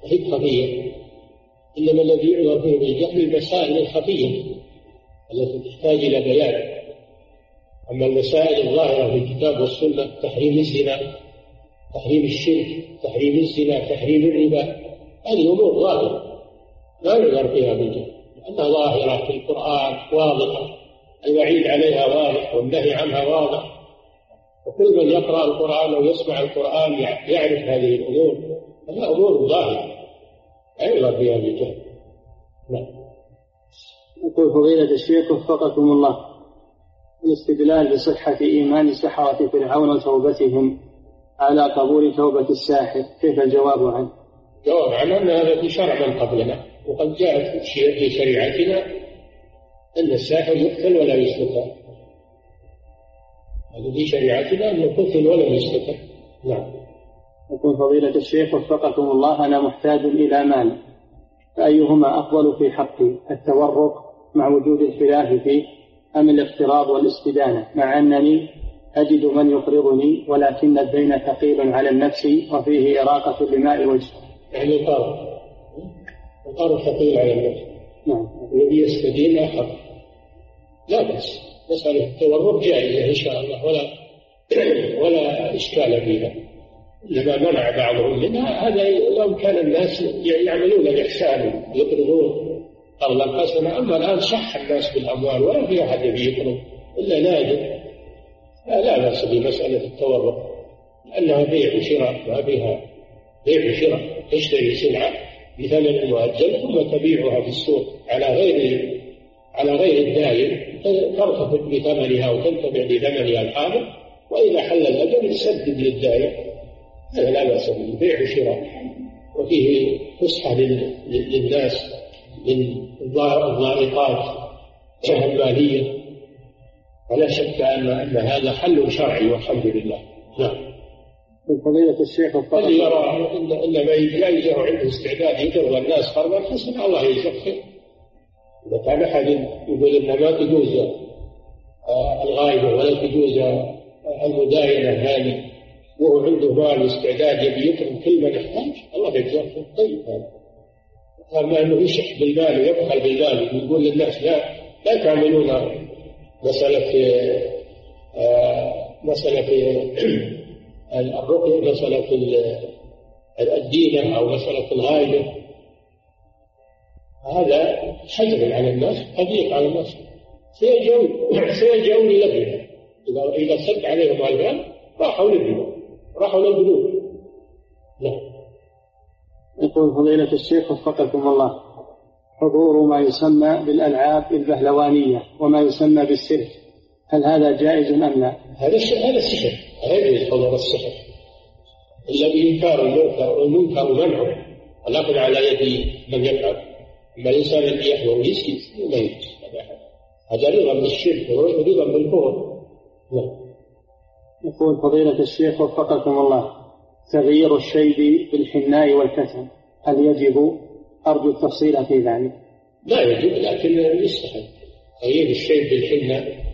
Speaker 2: وهي خفية إنما الذي يعذر فيه بالجهل المسائل الخفية التي تحتاج إلى بيان. أما المسائل الظاهرة في الكتاب والسنة تحريم الزنا تحريم الشرك تحريم الزنا تحريم الربا هذه أمور ظاهرة. لا يعذر فيها بالجهل لأنها ظاهرة في القرآن واضحة. الوعيد عليها واضح والنهي عنها واضح. وكل من يقرأ القرآن أو يسمع القرآن يعرف هذه الأمور هذه أمور ظاهرة. لا يعذر فيها بالجهل نعم.
Speaker 1: يقول فضيلة الشيخ وفقكم الله. الاستدلال بصحة إيمان سحرة فرعون وتوبتهم على قبول توبة الساحر كيف الجواب عنه؟
Speaker 2: جواب عنه أن هذا في شرع من قبلنا وقد جاءت في شريعتنا أن الساحر يقتل ولا يستتاب هذا في شريعتنا أنه قتل ولم يستتاب نعم.
Speaker 1: يقول فضيلة الشيخ وفقكم الله أنا محتاج إلى مال. فأيهما أفضل في حقي التورق مع وجود الخلاف فيه أم الاقتراض والاستدانة؟ مع أنني أجد من يقرضني ولكن الدين ثقيل على النفس وفيه إراقة لماء الوجه
Speaker 2: يعني القرض القرض ثقيل على النفس. نعم. الذي يستدين أخف لا بأس. مسألة التورق جائزة إن شاء الله. ولا ولا إشكال فيها. لما منع بعضهم منها هذا لو كان الناس يعملون الإحسان يقرضون قرضا حسنا أما الآن صح الناس بالأموال ولا في أحد يبي يقرض إلا نادر. لا بأس بمسألة التورق لأنها بيع وشراء ما فيها بيع وشراء تشتري سلعة بثمن مؤجل ثم تبيعها في السوق على غير على غير الدائم ترتفع بثمنها وتنتفع بثمنها الحاضر وإذا حل الأجل تسدد للدائم هذا لا بأس به بيع وشراء وفيه فسحة للناس من الضائقات المالية ولا شك أن أن هذا حل شرعي والحمد لله. نعم.
Speaker 1: من فضيلة الشيخ
Speaker 2: الذي يرى ان إن ما جائزه عنده استعداد يقرض الناس قرضا حسنا الله خير. إذا كان أحد يقول ان ما تجوز آه، الغائبه ولا تجوز آه، المداينة هذه وهو عنده مال واستعداد يبي يكرم كل من يحتاج. الله خير. طيب هذا. اما أنه يشح بالمال ويبخل بالمال. ويقول للناس لا لا تعملون مسألة آه، مسألة الرقية مسألة الدينة أو مسألة الغاية. هذا حجر على الناس تضييق على الناس. سيجون سيجون للبنى إذا إذا سد عليهم المال راحوا للبنى راحوا للبنوك
Speaker 1: نعم يقول فضيلة الشيخ وفقكم الله. حضور ما يسمى بالألعاب البهلوانية وما يسمى بالسيرك هل هذا جائز أم لا؟
Speaker 2: هذا هذا سحر لا يجوز حضور السحر. إلا بإنكار المنكر والمنكر منعه. والأخذ على يد من يفعل. أما الإنسان الذي يحضر ويسكت ما يجوز. هذا رضا بالشرك ورضا بالكفر
Speaker 1: نعم يقول فضيلة الشيخ وفقكم الله تغيير الشيب بالحناء والكتم هل يجب؟ أرجو التفصيل في ذلك؟
Speaker 2: لا يجب لكن يستحب. تغيير الشيب بالحناء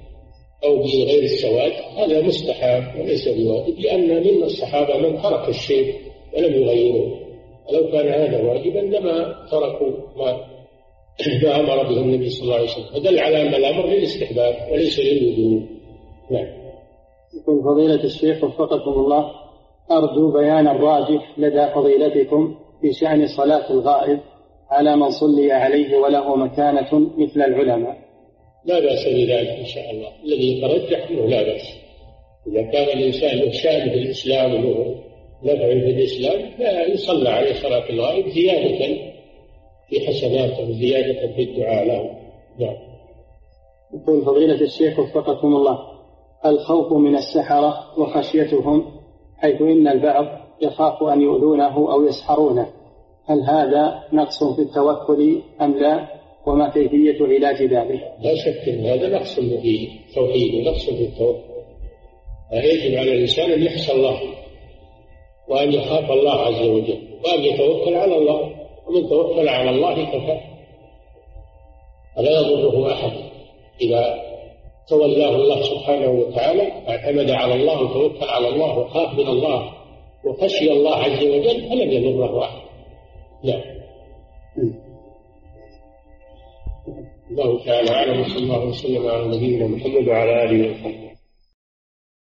Speaker 2: أو بغير السواد هذا مستحب وليس بواجب لأن من الصحابة من ترك الشيء ولم يغيروه ولو كان هذا واجبا لما تركوا ما ما أمر به النبي صلى الله عليه وسلم. فدل على أن الأمر للاستحباب وليس للوجوب. نعم.
Speaker 1: يقول فضيلة الشيخ وفقكم الله أرجو بيان الراجح لدى فضيلتكم في شأن صلاة الغائب على من صلي عليه وله مكانة مثل العلماء.
Speaker 2: لا بأس بذلك إن شاء الله. الذي يترجح أنه لا بأس. إذا كان الإنسان له شأن في الإسلام وله نفع في الإسلام لا يصلى عليه صلاة الغائب زيادة في حسناته زيادة في الدعاء له. نعم.
Speaker 1: يقول فضيلة الشيخ وفقكم الله الخوف من السحرة وخشيتهم حيث إن البعض يخاف أن يؤذونه أو يسحرونه. هل هذا نقص في التوكل أم لا؟ وما كيفية علاج ذلك؟
Speaker 2: لا شك أن هذا نقص في التوحيد ونقص في التوكل. يجب على الإنسان أن يخشى الله وأن يخاف الله عز وجل وأن يتوكل على الله. ومن توكل على الله كفى فلا يضره أحد إذا تولاه الله سبحانه وتعالى اعتمد على الله وتوكل على الله وخاف من الله وخشي الله عز وجل فلن يضره أحد. نعم. الله تعالى أعلم وصلى الله وسلم على نبينا محمد وعلى آله وصحبه.